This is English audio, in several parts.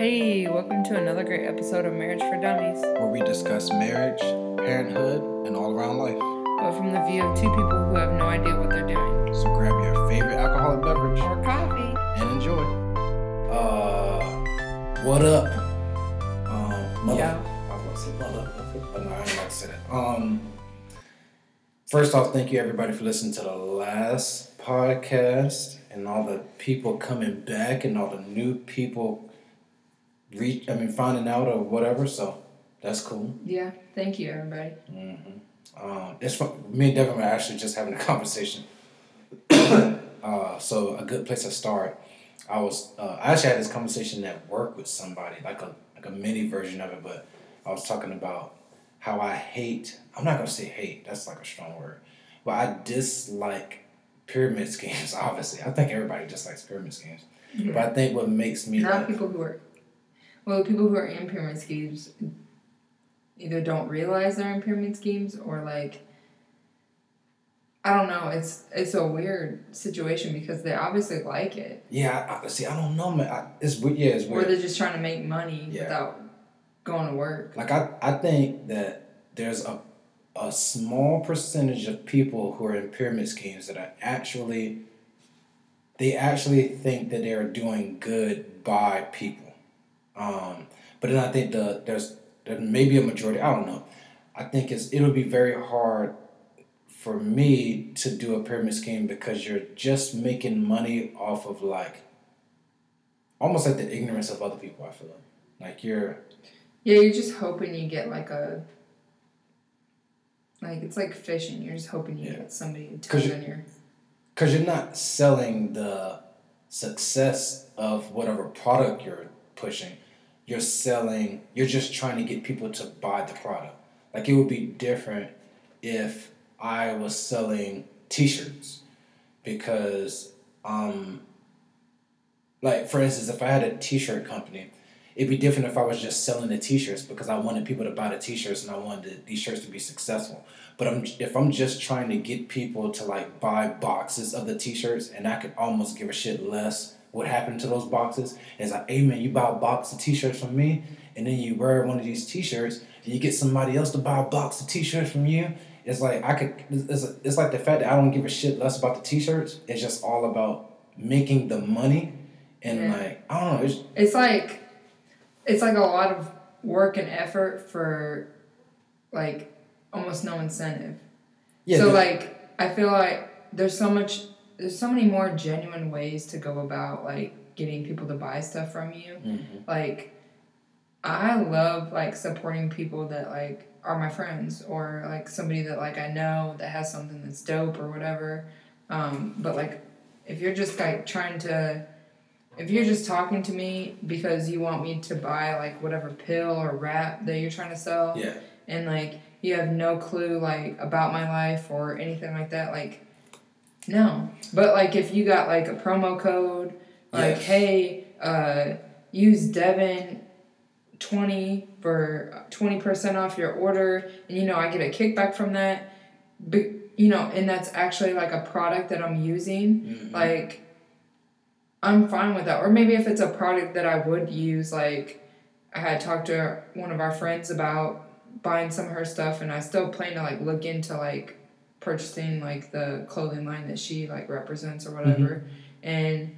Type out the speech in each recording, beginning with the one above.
Hey, welcome to another great episode of Marriage for Dummies, where we discuss marriage, parenthood, and all around life. but from the view of two people who have no idea what they're doing. So grab your favorite alcoholic beverage Or coffee. and enjoy. Uh, what up? Um, mother- Yeah. I was about to say mother. But no, I ain't about to say that. Um, first off, thank you everybody for listening to the last podcast and all the people coming back and all the new people reach. I mean, finding out or whatever. So that's cool. Yeah, thank you, everybody. Um, it's fun. Me and Devin were actually just having a conversation. uh, so a good place to start. I was uh, I actually had this conversation at work with somebody, like a like a mini version of it, but I was talking about how I hate. I'm not gonna say hate. That's like a strong word, but I dislike pyramid schemes. Obviously, I think everybody dislikes pyramid schemes. But I think what makes me Not like, people who are, well, people who are in pyramid schemes either don't realize they're in pyramid schemes or like, I don't know. It's it's a weird situation because they obviously like it, yeah, I, see, I don't know, man. I, it's. Yeah, it's weird. or they're just trying to make money Yeah. without going to work. Like I, I think that there's a a small percentage of people who are in pyramid schemes that are actually they actually think that they're doing good by people. Um, but then I think the there's there may be a majority, I don't know. I think it's it'll be very hard for me to do a pyramid scheme because you're just making money off of like almost like the ignorance of other people, I feel like. Like you're Yeah, you're just hoping you get like a. Like it's like fishing. You're just hoping you Yeah. get somebody to 'Cause you- on your. because you're not selling the success of whatever product you're pushing. You're selling you're just trying to get people to buy the product. Like it would be different if i was selling t-shirts because um like for instance if i had a t-shirt company it'd be different if i was just selling the t-shirts because i wanted people to buy the t-shirts and i wanted these shirts to be successful. But I'm, if I'm just trying to get people to like buy boxes of the t-shirts and I could almost give a shit less what happened to those boxes is like, hey man, you buy a box of t-shirts from me and then you wear one of these t-shirts and you get somebody else to buy a box of t-shirts from you. It's like I could it's, it's like the fact that I don't give a shit less about the t-shirts. It's just all about making the money and Yeah. like I don't know, it's It's like, it's like a lot of work and effort for, like, almost no incentive. yeah, so like, I feel like there's so much, there's so many more genuine ways to go about like getting people to buy stuff from you. Mhm. like I love like supporting people that like are my friends or like somebody that like I know that has something that's dope or whatever. Um, but like if you're just like trying to if you're just talking to me because you want me to buy like whatever pill or wrap that you're trying to sell yeah. and like you have no clue like about my life or anything like that like no but like if you got like a promo code like Yes. hey uh use devin 20 for 20% off your order and you know i get a kickback from that but you know and that's actually like a product that i'm using Mhm. like i'm fine with that or maybe if it's a product that i would use like i had talked to one of our friends about buying some of her stuff and i still plan to like look into like purchasing like the clothing line that she like represents or mm-hmm. whatever. And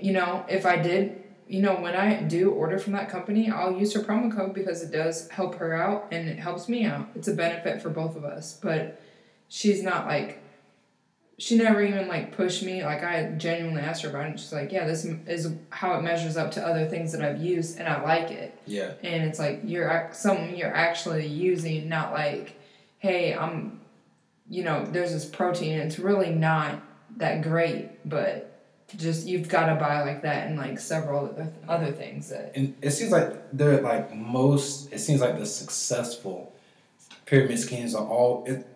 you know if i did you know when i do order from that company i'll use her promo code because it does help her out and it helps me out. It's a benefit for both of us. But she's not like she never even like pushed me. Like i genuinely asked her about it she's like yeah this is how it measures up to other things that i've used and i like it. Yeah. and it's like you're something you're actually using not like hey i'm you know there's this protein and it's really not that great but just you've got to buy like that and like several other, things that and it seems like they're like most it seems like the successful pyramid schemes are all it,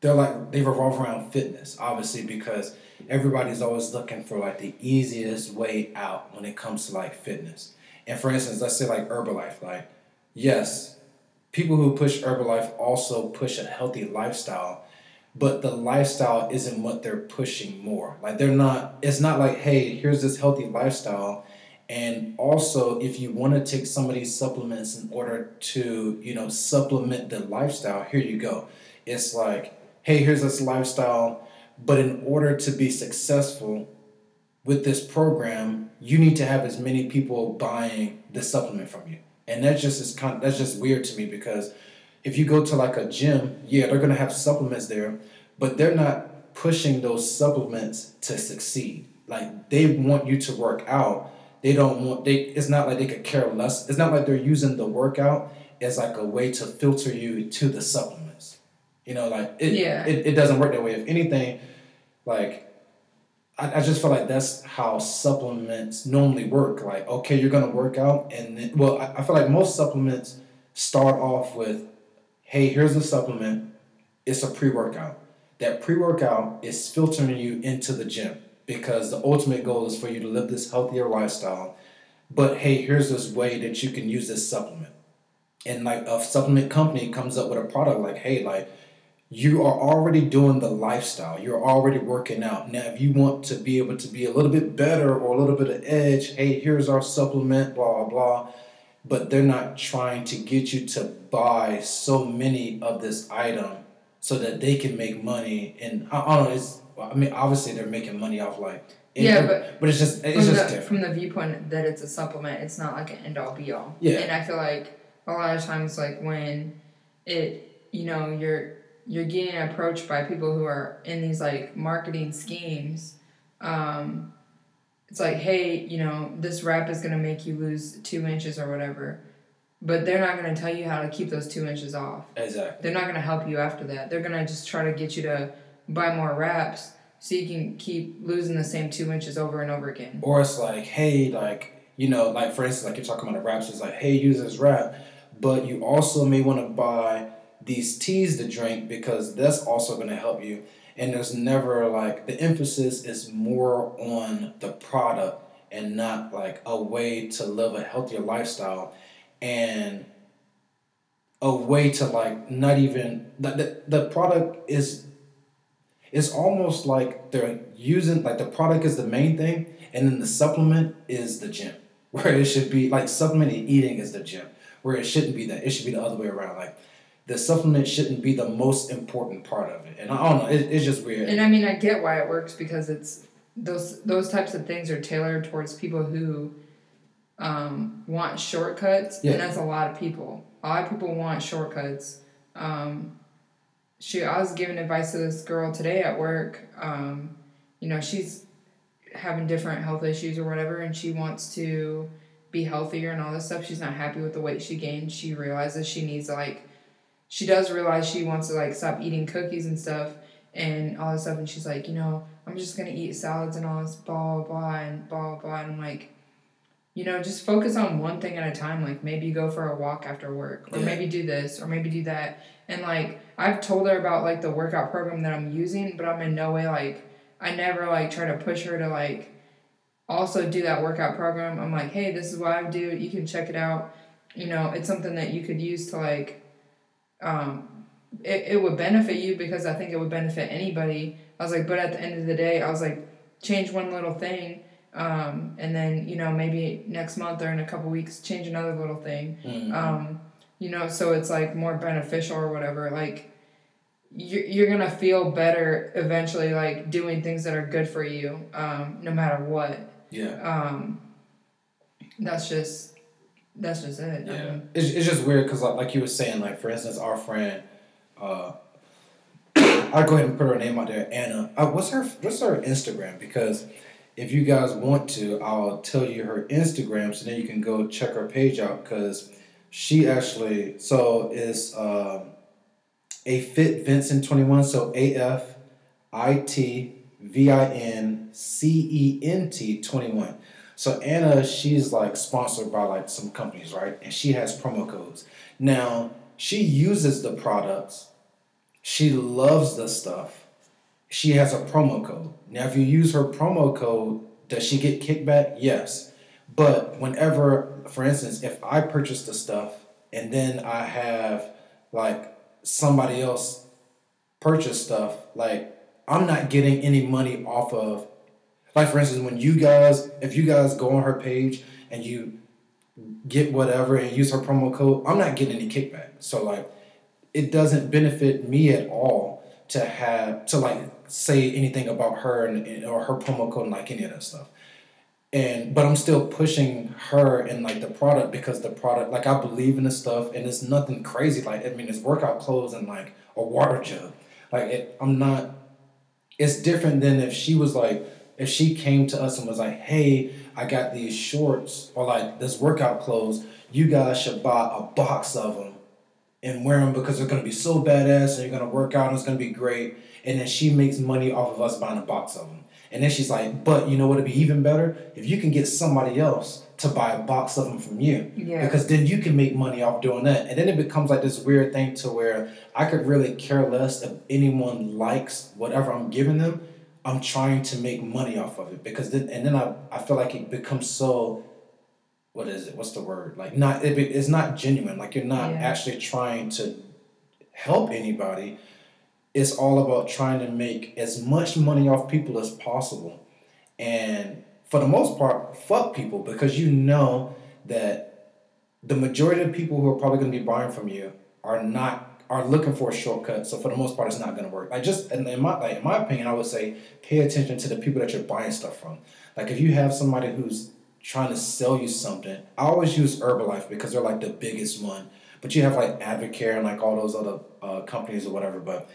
they're like they revolve around fitness obviously because everybody's always looking for like the easiest way out when it comes to like fitness. And for instance let's say like herbalife like yes people who push herbalife also push a healthy lifestyle but the lifestyle isn't what they're pushing more like they're not it's not like hey here's this healthy lifestyle And also, if you want to take some of these supplements in order to, you know, supplement the lifestyle, here you go. It's like, hey, here's this lifestyle, but in order to be successful with this program, you need to have as many people buying the supplement from you. And that just is kind of, that's just weird to me because if you go to like a gym, yeah, they're gonna have supplements there, but they're not pushing those supplements to succeed. Like they want you to work out they don't want they. It's not like they could care less. It's not like they're using the workout as like a way to filter you to the supplements. You know, like it. Yeah. It, it doesn't work that way. If anything, like I, I just feel like that's how supplements normally work. Like, okay, you're gonna work out, and then, well, I, I feel like most supplements start off with, hey, here's a supplement. It's a pre workout. That pre workout is filtering you into the gym because the ultimate goal is for you to live this healthier lifestyle. But hey, here's this way that you can use this supplement. And like a supplement company comes up with a product like, hey, like you are already doing the lifestyle. You're already working out. Now, if you want to be able to be a little bit better or a little bit of edge, hey, here's our supplement, blah, blah, blah. But they're not trying to get you to buy so many of this item so that they can make money. And I, I don't know, it's I mean, obviously they're making money off like. yeah, but but it's just it's just the, different. from the viewpoint that it's a supplement. It's not like an end all be all. Yeah, and I feel like a lot of times, like when it, you know, you're you're getting approached by people who are in these like marketing schemes. Um, it's like, hey, you know, this wrap is gonna make you lose two inches or whatever, but they're not gonna tell you how to keep those two inches off. Exactly. They're not gonna help you after that. They're gonna just try to get you to buy more wraps so you can keep losing the same two inches over and over again. Or it's like, hey, like, you know, like for instance, like you're talking about the wraps, it's like, hey, use this wrap, but you also may want to buy these teas to drink because that's also going to help you. And there's never like the emphasis is more on the product and not like a way to live a healthier lifestyle and a way to like not even the, the, the product is it's almost like they're using like the product is the main thing and then the supplement is the gym. Where it should be like supplemented eating is the gym. Where it shouldn't be that. It should be the other way around. Like the supplement shouldn't be the most important part of it and i don't know it, it's just weird and i mean i get why it works because it's those those types of things are tailored towards people who um, want shortcuts yeah. and that's a lot of people a lot of people want shortcuts um, she I was giving advice to this girl today at work. Um, you know, she's having different health issues or whatever, and she wants to be healthier and all this stuff. She's not happy with the weight she gained. She realizes she needs like, she does realize she wants to like stop eating cookies and stuff and all this stuff. And she's like, you know, I'm just gonna eat salads and all this blah blah blah and blah blah. And I'm like, you know, just focus on one thing at a time. Like maybe go for a walk after work, or yeah. maybe do this, or maybe do that. And like I've told her about like the workout program that I'm using, but I'm in no way like I never like try to push her to like also do that workout program. I'm like, hey, this is what I do. You can check it out. You know, it's something that you could use to like um it, it would benefit you because I think it would benefit anybody. I was like, but at the end of the day, I was like, change one little thing um, and then you know maybe next month or in a couple weeks change another little thing mm-hmm. um, you know so it's like more beneficial or whatever like you're, you're gonna feel better eventually like doing things that are good for you um, no matter what yeah um, that's just that's just it yeah I mean, it's, it's just weird because like, like you were saying like for instance our friend uh, I'll go ahead and put her name out there Anna. Uh, what's her what's her Instagram? Because if you guys want to, I'll tell you her Instagram so then you can go check her page out because she actually so is uh, a fit Vincent twenty one so A F I T V I N C E N T twenty one. So Anna, she's like sponsored by like some companies, right? And she has promo codes. Now she uses the products. She loves the stuff she has a promo code. Now, if you use her promo code, does she get kickback? Yes. But whenever, for instance, if I purchase the stuff and then I have like somebody else purchase stuff, like I'm not getting any money off of, like for instance, when you guys, if you guys go on her page and you get whatever and use her promo code, I'm not getting any kickback. So like it doesn't benefit me at all to have to like say anything about her and or her promo code and like any of that stuff. And but I'm still pushing her and like the product because the product like I believe in the stuff and it's nothing crazy like I mean it's workout clothes and like a water jug. Like it, I'm not it's different than if she was like if she came to us and was like, "Hey, I got these shorts or like this workout clothes. You guys should buy a box of them and wear them because they're gonna be so badass and you're gonna work out and it's gonna be great." And then she makes money off of us buying a box of them. And then she's like, "But you know what? It'd be even better if you can get somebody else to buy a box of them from you, Yeah. because then you can make money off doing that." And then it becomes like this weird thing to where I could really care less if anyone likes whatever I'm giving them. I'm trying to make money off of it because then and then I, I feel like it becomes so what is it? What's the word? Like not it, it's not genuine. Like you're not Yeah. actually trying to help anybody. It's all about trying to make as much money off people as possible. And for the most part fuck people because you know that the majority of people who are probably going to be buying from you are not are looking for a shortcut. So for the most part, it's not going to work. Like just in, in my like in my opinion, I would say pay attention to the people that you're buying stuff from. Like if you have somebody who's trying to sell you something, I always use Herbalife because they're like the biggest one. But you have like Advocare and like all those other uh, companies or whatever. But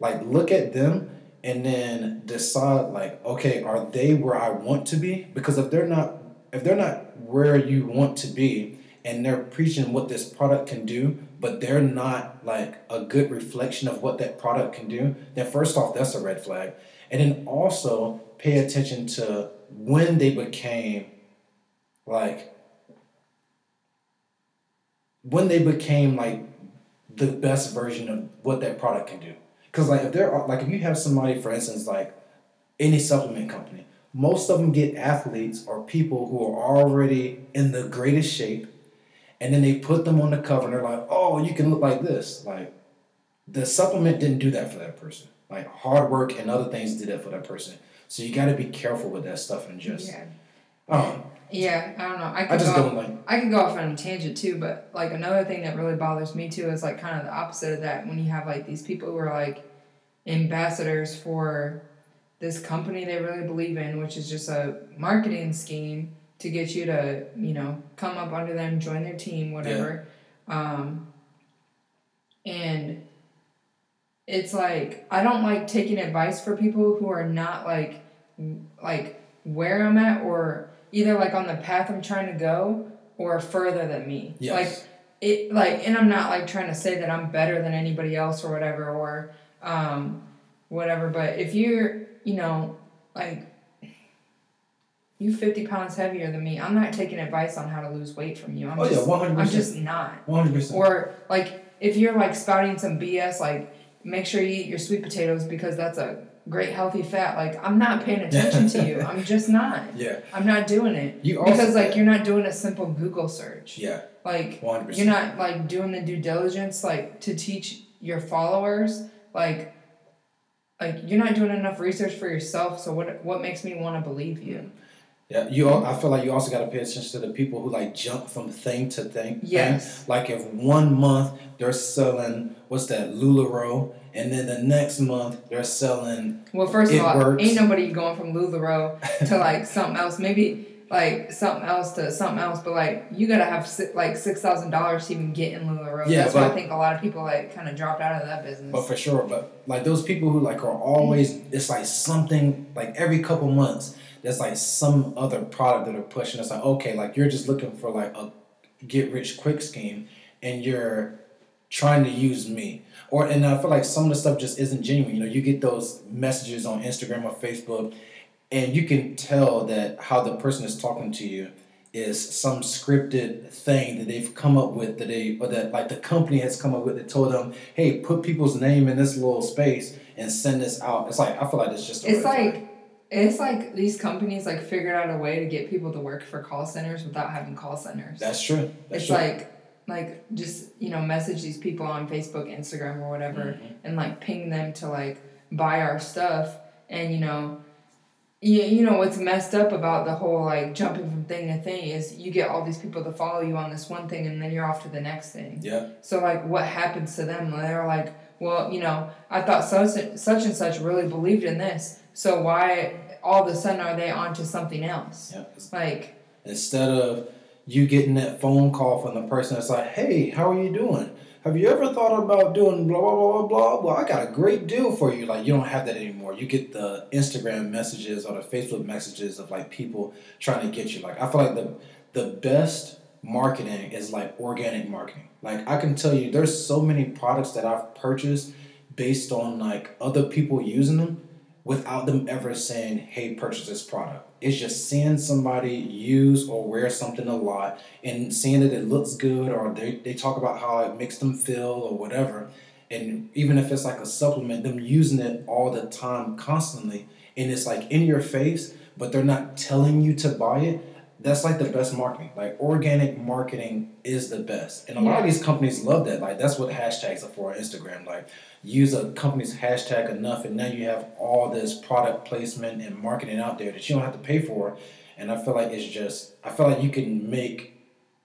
like look at them and then decide like okay, are they where I want to be? Because if they're not if they're not where you want to be and they're preaching what this product can do, but they're not like a good reflection of what that product can do, then first off, that's a red flag. And then also pay attention to when they became like when they became like the best version of what that product can do. Because like if they're like if you have somebody, for instance, like any supplement company, most of them get athletes or people who are already in the greatest shape and then they put them on the cover and they're like, oh, you can look like this. Like the supplement didn't do that for that person. Like hard work and other things did that for that person. So you got to be careful with that stuff and just, yeah. um, Yeah, I don't know. I I just go don't like. I could go off on a tangent too, but like another thing that really bothers me too is like kind of the opposite of that when you have like these people who are like ambassadors for this company they really believe in, which is just a marketing scheme to get you to, you know, come up under them, join their team, whatever. Um, and it's like I don't like taking advice for people who are not like like where I'm at or either like on the path I'm trying to go or further than me. Yes. Like it like and I'm not like trying to say that I'm better than anybody else or whatever or um whatever, but if you're, you know, like you 50 pounds heavier than me. I'm not taking advice on how to lose weight from you. I'm oh yeah, just one hundred I'm just not. One hundred percent. Or like if you're like spouting some BS, like make sure you eat your sweet potatoes because that's a great healthy fat. Like I'm not paying attention to you. I'm just not. Yeah, I'm not doing it you also because like you're not doing a simple Google search. yeah, Like 100%. you're not like doing the due diligence like to teach your followers like like you're not doing enough research for yourself. So what what makes me want to believe you? Yeah, you. I feel like you also got to pay attention to the people who like jump from thing to thing. thing. Yes. Like if one month they're selling what's that Lularoe, and then the next month they're selling Well, first of all, works. ain't nobody going from Lularoe to like something else. Maybe like something else to something else, but like you gotta have like six thousand dollars to even get in Lularoe. Yeah, That's why I think a lot of people like kind of dropped out of that business. But for sure, but like those people who like are always, it's like something like every couple months, there's like some other product that are pushing. It's like okay, like you're just looking for like a get rich quick scheme, and you're trying to use me. Or and I feel like some of the stuff just isn't genuine. You know, you get those messages on Instagram or Facebook, and you can tell that how the person is talking to you is some scripted thing that they've come up with that they or that like the company has come up with that told them, hey, put people's name in this little space and send this out. It's like I feel like it's just a it's like it's like these companies like figured out a way to get people to work for call centers without having call centers. that's true. That's it's true. like like just you know message these people on Facebook, Instagram, or whatever, Mhm. and like ping them to like buy our stuff, and you know Yeah, you know what's messed up about the whole like jumping from thing to thing is you get all these people to follow you on this one thing and then you're off to the next thing. Yeah. So like, what happens to them? They're like, well, you know, I thought such such and such really believed in this, so why all of a sudden are they onto something else? Yeah. Like, Instead of you getting that phone call from the person that's like, hey, how are you doing? Have you ever thought about doing blah, blah, blah, blah, blah? Well, I got a great deal for you. Like, you don't have that anymore. You get the Instagram messages or the Facebook messages of like people trying to get you. Like, I feel like the, the best marketing is like organic marketing. Like, I can tell you, there's so many products that I've purchased based on like other people using them without them ever saying, hey, purchase this product. It's just seeing somebody use or wear something a lot and seeing that it looks good or they, they talk about how it makes them feel or whatever. And even if it's like a supplement, them using it all the time, constantly, and it's like in your face, but they're not telling you to buy it. That's like the best marketing. Like organic marketing is the best. And a lot of these companies love that. Like that's what hashtags are for on Instagram. Like use a company's hashtag enough and now you have all this product placement and marketing out there that you don't have to pay for and i feel like it's just i feel like you can make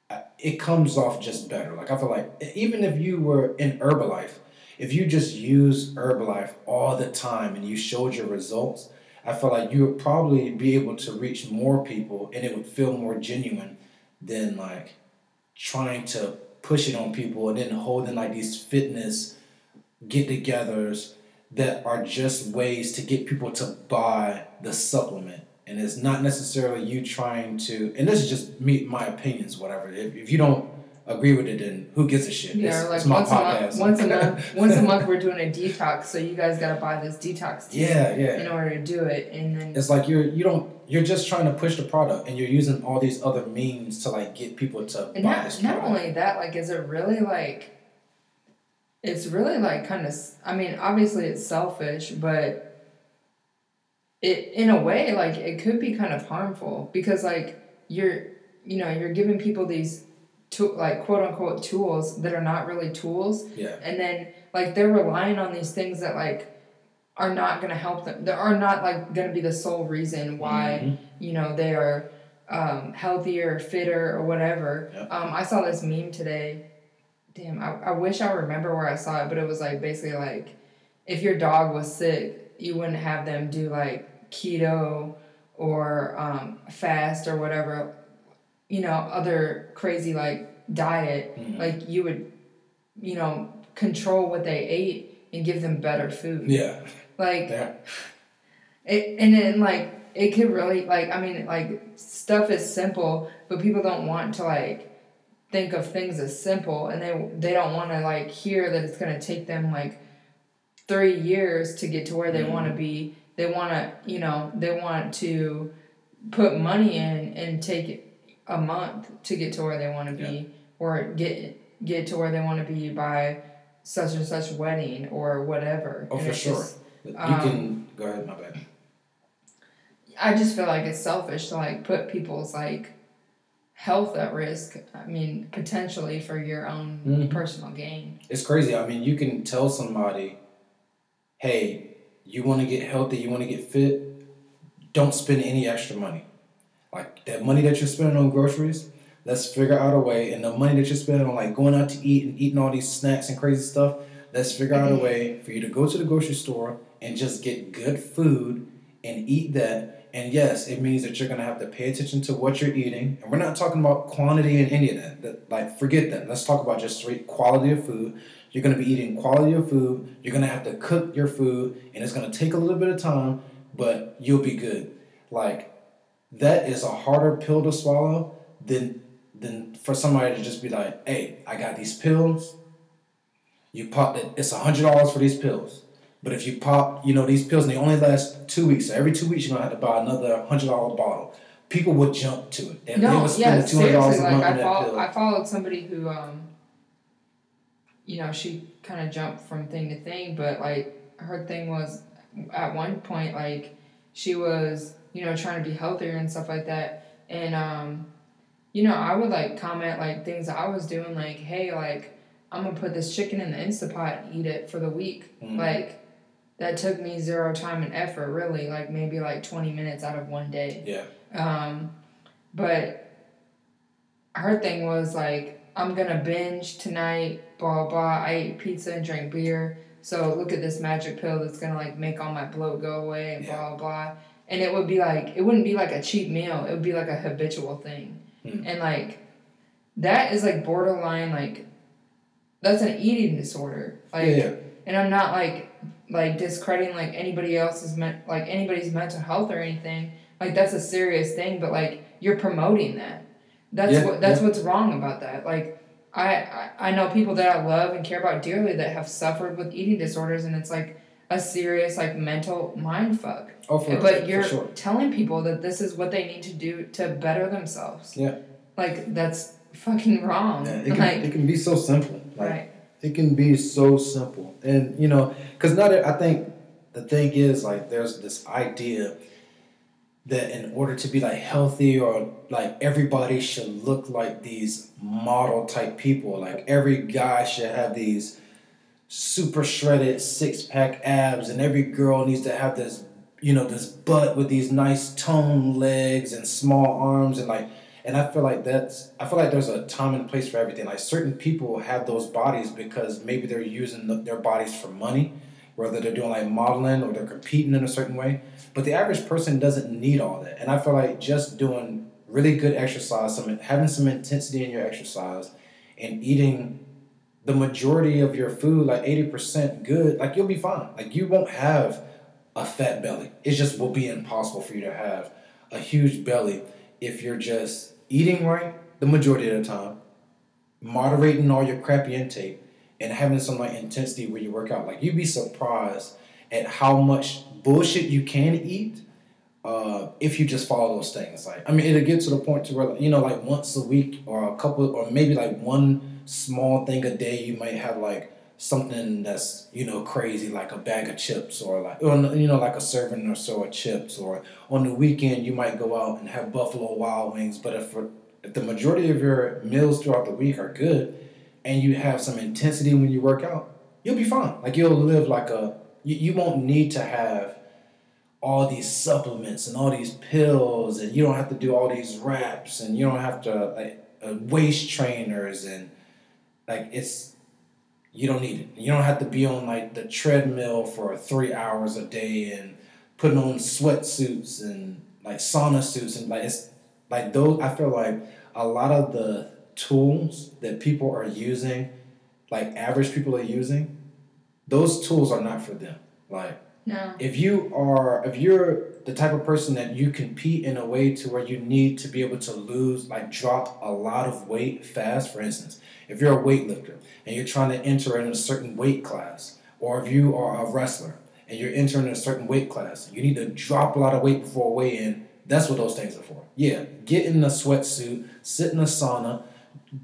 uh, it comes off just better like i feel like even if you were in herbalife if you just use herbalife all the time and you showed your results i feel like you would probably be able to reach more people and it would feel more genuine than like trying to push it on people and then holding like these fitness get-togethers that are just ways to get people to buy the supplement. And it's not necessarily you trying to and this is just me my opinions whatever. If, if you don't agree with it then who gives a shit? Yeah, it's, like it's my once a month, podcast. once a month, once a month we're doing a detox, so you guys gotta buy this detox tea yeah yeah. in order to do it, and then it's like you're you don't you're just trying to push the product and you're using all these other means to like get people to And buy not, this not product. only that, like, is it really like, it's really like kind of, I mean, obviously it's selfish, but it, in a way, like, it could be kind of harmful because, like, you're, you know, you're giving people these, to, like, quote unquote tools that are not really tools. yeah And then, like, they're relying on these things that, like, are not going to help them, that are not, like, going to be the sole reason why Mhm. you know they are um, healthier, fitter, or whatever. Yep. Um, I saw this meme today. Damn, I, I wish I remember where I saw it, but it was like basically like if your dog was sick, you wouldn't have them do like keto or um, fast or whatever, you know, other crazy like diet. Mhm. Like you would, you know, control what they ate and give them better food. yeah Like yeah it, and then like it could really like I mean like stuff is simple, but people don't want to like think of things as simple, and they they don't want to like hear that it's gonna take them like three years to get to where they want to be. They want to you know they want to put money in and take a month to get to where they want to be, or get get to where they want to be by such and such wedding or whatever. Oh, And for sure. just- you um, can go ahead my bad I just feel like it's selfish to like put people's like health at risk. I mean, potentially for your own Mhm. personal gain. It's crazy. I mean, you can tell somebody, hey, you want to get healthy, you want to get fit, don't spend any extra money. Like that money that you're spending on groceries, let's figure out a way. And the money that you're spending on like going out to eat and eating all these snacks and crazy stuff, let's figure out a way for you to go to the grocery store and just get good food and eat that. And yes, it means that you're gonna have to pay attention to what you're eating. And we're not talking about quantity and any of that. that like forget that. Let's talk about just straight quality of food. You're gonna be eating quality of food. You're gonna have to cook your food, and it's gonna take a little bit of time, but you'll be good. Like that is a harder pill to swallow than than for somebody to just be like, "Hey, I got these pills. You pop it. It's a hundred dollars for these pills." But if you pop, you know, these pills and they only last two weeks. So every two weeks you're gonna have to buy another hundred dollar bottle. People would jump to it. And they No, would yeah, spend two hundred dollars. Like I follow. I followed somebody who, um, you know, she kind of jumped from thing to thing, but like her thing was at one point like she was, you know, trying to be healthier and stuff like that, and um, you know, I would like comment like things that I was doing, like, hey, like I'm gonna put this chicken in the Instapot and eat it for the week, Mhm. like. that took me zero time and effort really like maybe like 20 minutes out of one day Yeah. um, but her thing was like i'm gonna binge tonight blah blah i ate pizza and drank beer so look at this magic pill that's gonna like make all my bloat go away and Yeah. blah blah and it would be like it wouldn't be like a cheap meal it would be like a habitual thing Hmm. and like that is like borderline like that's an eating disorder like yeah, yeah. and I'm not like like discrediting like anybody else's men- like anybody's mental health or anything. Like that's a serious thing, but like you're promoting that. That's Yeah, what that's what's wrong about that. Like I, I I know people that I love and care about dearly that have suffered with eating disorders, and it's like a serious like mental mind fuck. Oh, for, but for you're sure. telling people that this is what they need to do to better themselves. Yeah. Like that's fucking wrong. Yeah, it, can, like it can be so simple. Like, right. It can be so simple, and you know, because not. I think the thing is like there's this idea that in order to be like healthy or like everybody should look like these model type people. Like every guy should have these super shredded six pack abs, and every girl needs to have this you know this butt with these nice toned legs and small arms and like and I feel like that's I feel like there's a time and place for everything. Like certain people have those bodies because maybe they're using the, their bodies for money, whether they're doing like modeling or they're competing in a certain way. But the average person doesn't need all that. And I feel like just doing really good exercise, some having some intensity in your exercise, and eating the majority of your food, like eighty percent good, like you'll be fine. Like you won't have a fat belly. It just will be impossible for you to have a huge belly if you're just eating right the majority of the time, moderating all your crappy intake, and having some like intensity where you work out. Like you'd be surprised at how much bullshit you can eat uh, if you just follow those things. Like I mean, it'll get to the point to where you know, like once a week or a couple, or maybe like one small thing a day, you might have like something that's you know crazy like a bag of chips or like or you know like a serving or so of chips or on the weekend you might go out and have buffalo wild wings but if, if the majority of your meals throughout the week are good and you have some intensity when you work out you'll be fine. Like you'll live like a you, you won't need to have all these supplements and all these pills and you don't have to do all these wraps and you don't have to like uh, waist trainers and like it's you don't need it. You don't have to be on like the treadmill for three hours a day and putting on sweatsuits and like sauna suits and like it's like those. I feel like a lot of the tools that people are using, like average people are using, those tools are not for them. Like No. if you are if you're the type of person that you compete in a way to where you need to be able to lose like drop a lot of weight fast. For instance if you're a weightlifter and you're trying to enter in a certain weight class or if you are a wrestler and you're entering a certain weight class you need to drop a lot of weight before weigh in. That's what those things are for. Yeah get in a sweatsuit sit in a sauna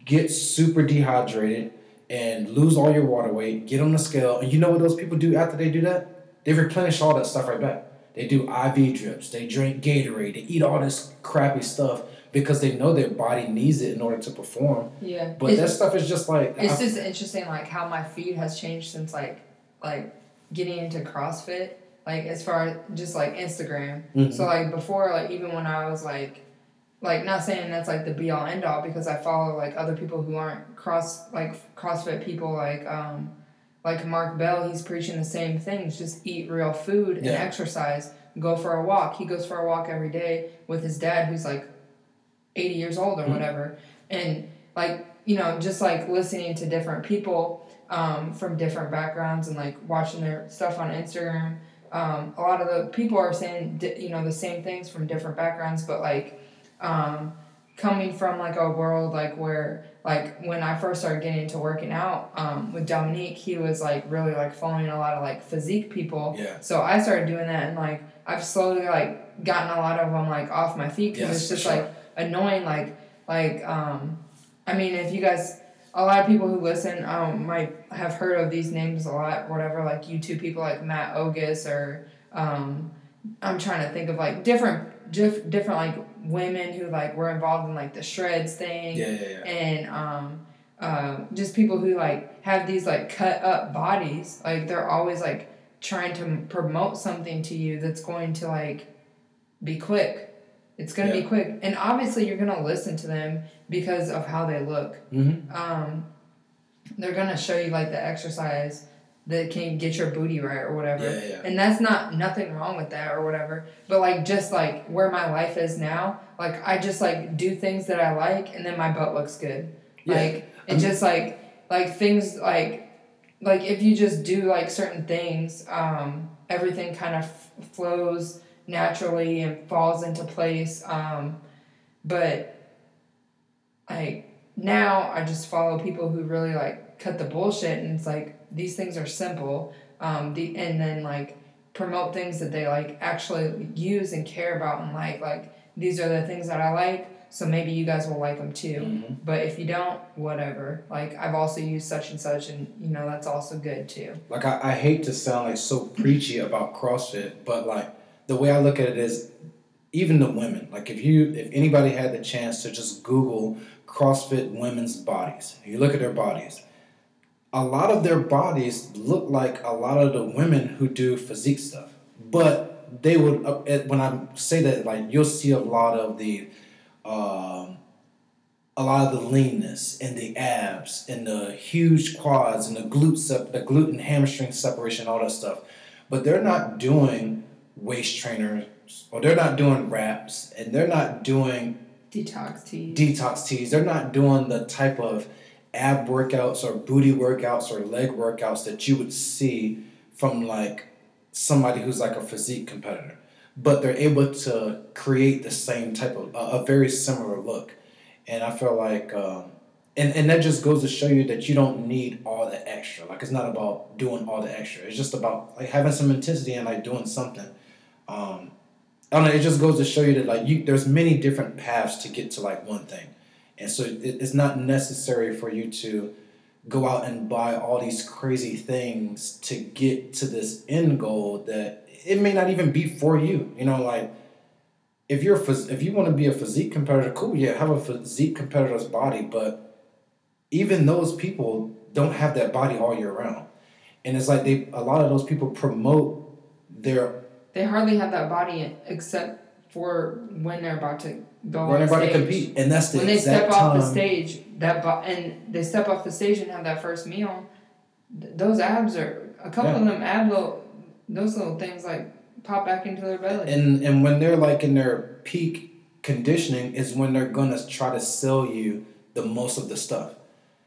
get super dehydrated and lose all your water weight get on the scale. And you know what those people do after they do that? They replenish all that stuff right back. They do IV drips, they drink Gatorade, they eat all this crappy stuff because they know their body needs it in order to perform. Yeah. But It's- that stuff is just like It's I- just interesting, like how my feed has changed since like like getting into CrossFit. Like as far as just like Instagram. Mhm. So like before, like even when I was like, like not saying that's like the be all end all because I follow like other people who aren't cross like CrossFit people like um like Mark Bell. He's preaching the same things: just eat real food and Yeah. exercise. Go for a walk. He goes for a walk every day with his dad, who's like eighty years old or Mhm. whatever, and like you know just like listening to different people um, from different backgrounds and like watching their stuff on instagram um, a lot of the people are saying you know the same things from different backgrounds but like um, coming from like a world like where like when i first started getting into working out um, with Dominic he was like really like following a lot of like physique people yeah. so I started doing that, and like I've slowly like gotten a lot of them like off my feet because Yes, it's just sure. like annoying. Like like um, I mean, if you guys, a lot of people who listen um might have heard of these names a lot, whatever. Like YouTube people like Matt Ogus or um, I'm trying to think of like different diff- different like women who like were involved in like the shreds thing Yeah, yeah, yeah. and um, uh, just people who like have these like cut up bodies like they're always like trying to promote something to you that's going to like be quick. It's gonna be quick, and obviously you're gonna listen to them because of how they look. Mm-hmm. Um, they're gonna show you like the exercise that can get your booty right or whatever. Yeah, yeah. And that's not nothing wrong with that or whatever. But like just like where my life is now, like I just like do things that I like and then my butt looks good. Yeah. Like it just like like things like like if you just do like certain things, um, everything kind of f- flows naturally and falls into place. Um, but like now I just follow people who really like cut the bullshit and it's like these things are simple. Um, the and then like promote things that they like actually use and care about and like like these are the things that I like. So maybe you guys will like them too. Mhm. But if you don't, whatever. Like I've also used such and such, and you know that's also good too. Like I, I hate to sound like so preachy about CrossFit, but like the way I look at it is even the women. Like if you if anybody had the chance to just Google CrossFit women's bodies, you look at their bodies. A lot of their bodies look like a lot of the women who do physique stuff, but they would uh, when I say that like you'll see a lot of the um, a lot of the leanness and the abs and the huge quads and the glute sep- the glute and hamstring separation, all that stuff. But they're not doing waist trainers or they're not doing wraps and they're not doing Detox tea. detox teas. They're not doing the type of ab workouts or booty workouts or leg workouts that you would see from like somebody who's like a physique competitor. But they're able to create the same type of a, a very similar look, and I feel like, um, and and that just goes to show you that you don't need all the extra. Like it's not about doing all the extra. It's just about like having some intensity and like doing something. Um, I don't know. It just goes to show you that like you, there's many different paths to get to like one thing, and so it's not necessary for you to go out and buy all these crazy things to get to this end goal that it may not even be for you. You know, like if you're if you want to be a physique competitor, cool. Yeah, have a physique competitor's body, but even those people don't have that body all year round, and it's like they a lot of those people promote their They hardly have that body except for when they're about to go when on to stage. compete, and that's the when they step off the stage, that bo- and they step off the stage and have that first meal. th- those abs are a couple Yeah. of them ab little, those little things like pop back into their belly. and and when they're like in their peak conditioning is when they're gonna try to sell you the most of the stuff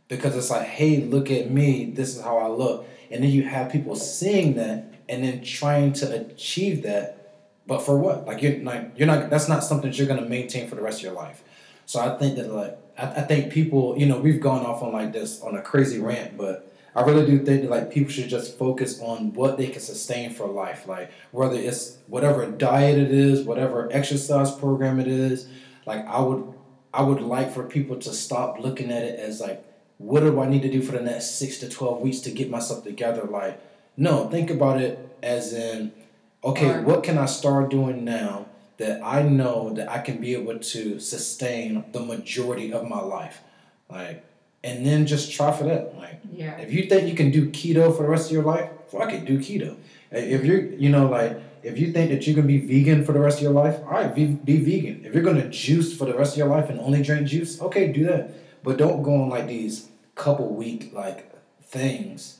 because it's like hey look at me this is how i look and then you have people seeing that and then trying to achieve that but for what like you're like you're not that's not something that you're gonna maintain for the rest of your life so i think that like i, I think people you know we've gone off on like this on a crazy rant but I really do think that like people should just focus on what they can sustain for life. Like whether it's whatever diet it is, whatever exercise program it is. Like I would I would like for people to stop looking at it as like what do I need to do for the next six to twelve weeks to get myself together? Like no, think about it as in okay, Or- what can I start doing now that I know that I can be able to sustain the majority of my life? Like and then just try for that. Like yeah. if you think you can do keto for the rest of your life, fuck it, do keto. If you're, you know, like if you think that you're gonna be vegan for the rest of your life, all right, be, be vegan. If you're gonna juice for the rest of your life and only drink juice, okay, do that. But don't go on like these couple week like things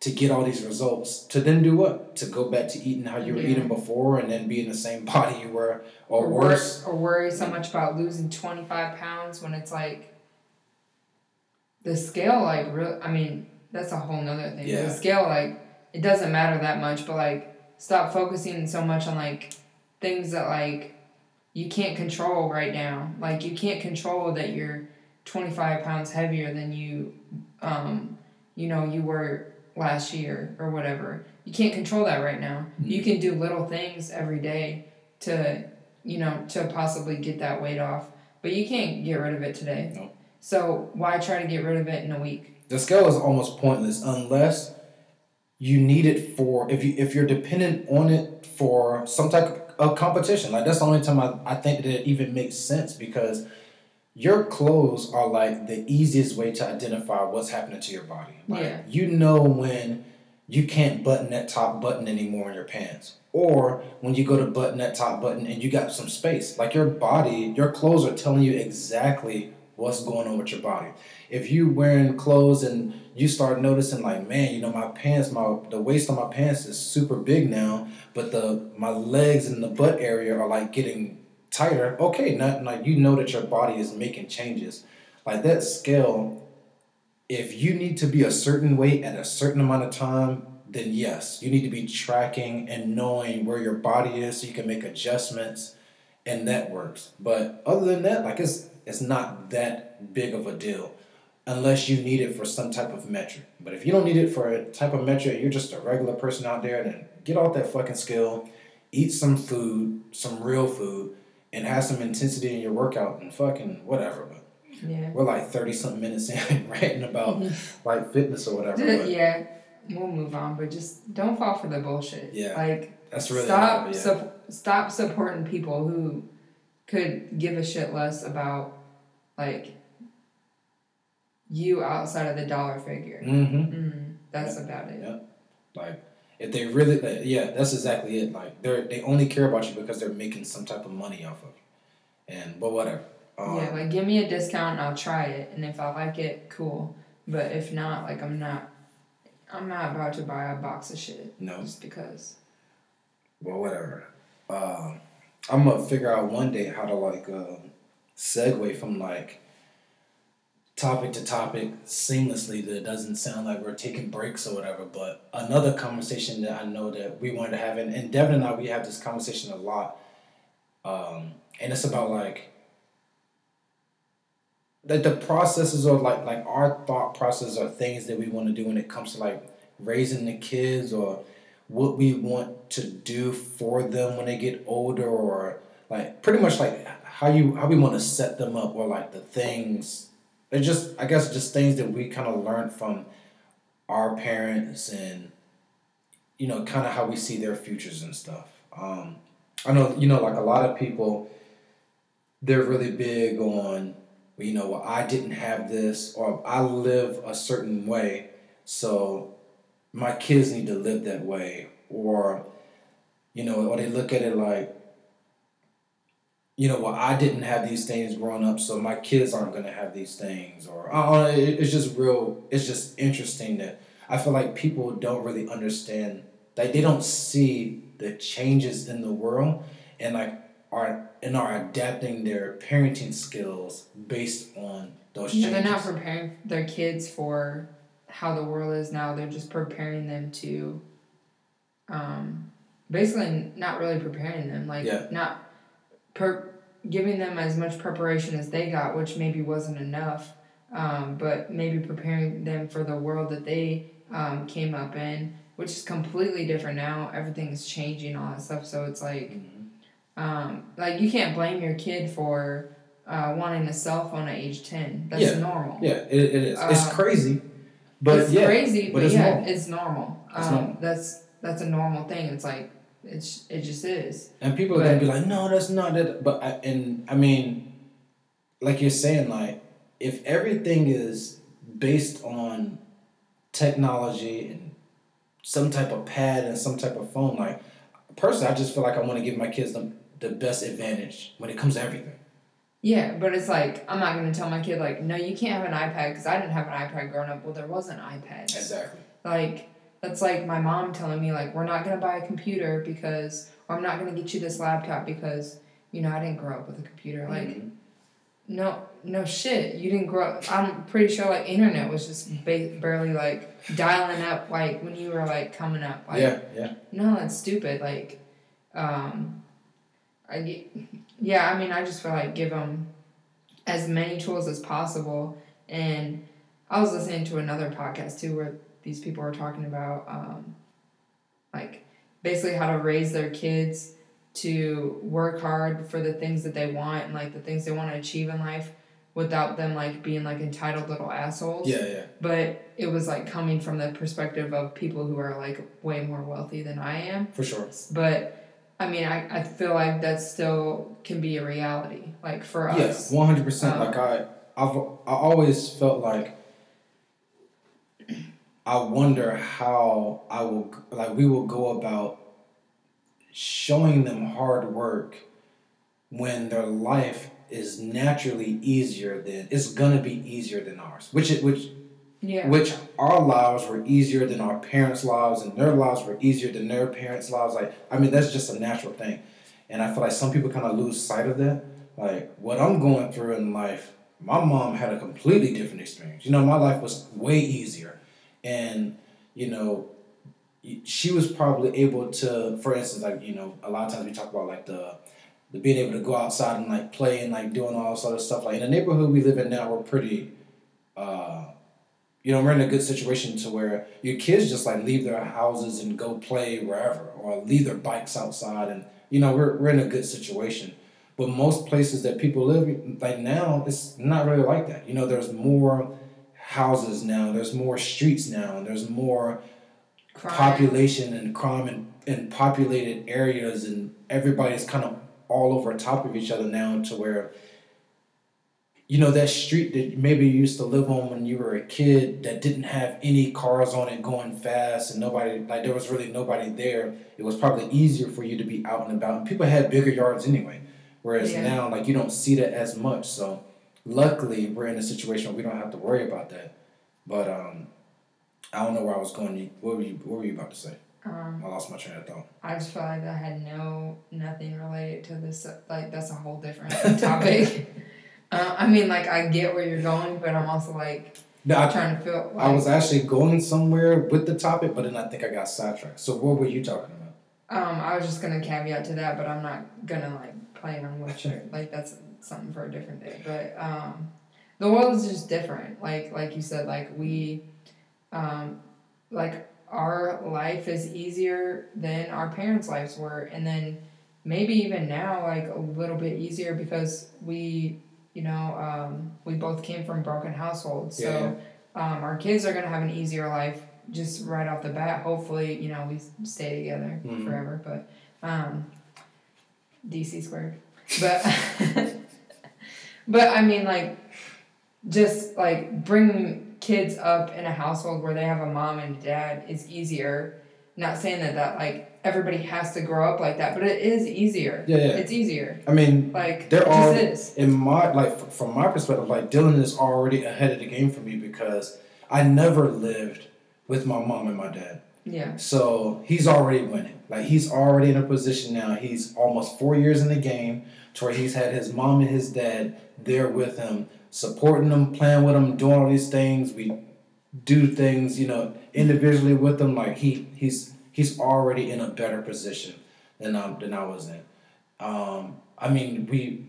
to get all these results. To then do what? To go back to eating how you were Yeah. eating before and then be in the same body you were, or, or worse. wor- or worry so much about losing 25 pounds when it's like the scale like real i mean that's a whole nother thing Yeah. the scale like it doesn't matter that much but like stop focusing so much on like things that like you can't control right now like you can't control that you're 25 pounds heavier than you um you know you were last year or whatever. You can't control that right now. Mm-hmm. You can do little things every day to you know to possibly get that weight off but you can't get rid of it today. So why try to get rid of it in a week? The scale is almost pointless unless you need it for if you if you're dependent on it for some type of competition. Like that's the only time I, I think that it even makes sense because your clothes are like the easiest way to identify what's happening to your body. Like Yeah. you know when you can't button that top button anymore in your pants. Or when you go to button that top button and you got some space, like your body, your clothes are telling you exactly what's going on with your body. If you wearing clothes and you start noticing like, man, you know, my pants, my the waist on my pants is super big now, but the my legs and the butt area are like getting tighter. Okay, not like you know that your body is making changes. Like that scale, if you need to be a certain weight at a certain amount of time, then yes, you need to be tracking and knowing where your body is so you can make adjustments and that works. But other than that, like it's it's not that big of a deal unless you need it for some type of metric. But if you don't need it for a type of metric, you're just a regular person out there, then get off that fucking scale, eat some food, some real food, and have some intensity in your workout and fucking whatever. But Yeah. we're like thirty something minutes in ranting about like fitness or whatever. Yeah. We'll move on, but just don't fall for the bullshit. Yeah. Like that's really stop yeah. sup- stop supporting people who could give a shit less about like you outside of the dollar figure. Mm-hmm. Mm, that's about it. Yeah. Like if they really, uh, yeah, that's exactly it. Like they're they only care about you because they're making some type of money off of you. And but whatever. Um, yeah, like give me a discount and I'll try it, and if I like it, cool. But if not, like I'm not, I'm not about to buy a box of shit no. just because. Well, whatever. Um, I'm gonna figure out one day how to like uh, segue from like topic to topic seamlessly that it doesn't sound like we're taking breaks or whatever. But another conversation that I know that we wanted to have, and, and Devin and I, we have this conversation a lot, um, and it's about like like the processes or like like our thought process or things that we want to do when it comes to like raising the kids or what we want to do for them when they get older or like pretty much like how you how we want to set them up or like the things they're just I guess just things that we kind of learned from our parents and you know kind of how we see their futures and stuff. Um I know you know like a lot of people they're really big on you know well, I didn't have this or I live a certain way so my kids need to live that way. Or you know or they look at it like you know well i didn't have these things growing up so my kids aren't going to have these things or know, it- it's just real it's just interesting that i feel like people don't really understand like they don't see the changes in the world and like are and are adapting their parenting skills based on those Yeah, changes they're not preparing their kids for how the world is now. They're just preparing them to, um, basically not really preparing them. Like Yeah. not per giving them as much preparation as they got, which maybe wasn't enough. Um, but maybe preparing them for the world that they um, came up in, which is completely different now. Everything's changing, all that stuff. So it's like, Mhm. um, like you can't blame your kid for uh, wanting a cell phone at age ten. That's Yeah. normal. yeah it, it is it's Um, crazy but it's yeah crazy, but but, it's yeah, normal. it's normal. It's um, normal. That's that's a normal thing. It's like it's it just is. And people are gonna be like, no, that's not it. But I, and I mean, like you're saying, like if everything is based on technology and some type of pad and some type of phone, like personally, I just feel like I want to give my kids the, the best advantage when it comes to everything. Yeah, but it's like I'm not gonna tell my kid like, no, you can't have an iPad because I didn't have an iPad growing up. Well, there wasn't iPads. Exactly. Like that's like my mom telling me like we're not gonna buy a computer because or I'm not gonna get you this laptop because you know I didn't grow up with a computer. Like Mhm. no no shit you didn't grow up. I'm pretty sure like internet was just ba- barely like dialing up like when you were like coming up. Like yeah, yeah, no, that's stupid. Like um, I yeah I mean I just feel like give them as many tools as possible and I was listening to another podcast too where these people were talking about um, like basically how to raise their kids to work hard for the things that they want and like the things they want to achieve in life without them like being like entitled little assholes yeah, yeah. but it was like coming from the perspective of people who are like way more wealthy than I am For sure. but I mean I, I feel like that still can be a reality like for us Yes, one hundred percent. Like I, I've I always felt like I wonder how I will like we will go about showing them hard work when their life is naturally easier than it's gonna be easier than ours. Which it which Yeah. which our lives were easier than our parents' lives and their lives were easier than their parents' lives. Like I mean that's just a natural thing. And I feel like some people kind of lose sight of that. Like what I'm going through in life, my mom had a completely different experience. You know, my life was way easier. And, you know, she was probably able to, for instance, like, you know, a lot of times we talk about like the, the being able to go outside and like play and like doing all sort of stuff. Like in the neighborhood we live in now, we're pretty, uh, you know, we're in a good situation to where your kids just like leave their houses and go play wherever or leave their bikes outside and you know, we're, we're in a good situation. But most places that people live, like now, it's not really like that. You know, there's more houses now, there's more streets now, and there's more Crime. population and crime in, in populated areas, and everybody's kind of all over top of each other now to where you know that street that maybe you used to live on when you were a kid that didn't have any cars on it going fast and nobody like there was really nobody there it was probably easier for you to be out and about and people had bigger yards anyway whereas Yeah. now like you don't see that as much so luckily we're in a situation where we don't have to worry about that but um i don't know where i was going what were you what were you about to say Um, i lost my train of thought I just felt like I had no nothing related to this. Like that's a whole different topic. uh, I mean, like I get where you're going, but I'm also like no, I, trying to feel. Like, I was actually going somewhere with the topic but then i think i got sidetracked so what were you talking about Um, I was just gonna caveat to that, but I'm not gonna like play on what you're like. That's something for a different day. But um, the world is just different. Like like you said, like we, um, like our life is easier than our parents' lives were, and then maybe even now like a little bit easier because we, you know, um, we both came from broken households. So um, our kids are gonna have an easier life just right off the bat. Hopefully, you know, we stay together Mhm. forever. But um, DC squared. But but I mean, like, just like bringing kids up in a household where they have a mom and dad is easier. Not saying that that like everybody has to grow up like that, but it is easier. yeah yeah It's easier. i mean Like There are- is. in my like from my perspective, like Dylan is already ahead of the game for me because I never lived with my mom and my dad. Yeah. So he's already winning. Like he's already in a position now. He's almost four years in the game to where he's had his mom and his dad there with him, supporting him, playing with him, doing all these things. We do things, you know, individually with him. Like he he's he's already in a better position than I than I was in. Um, I mean, we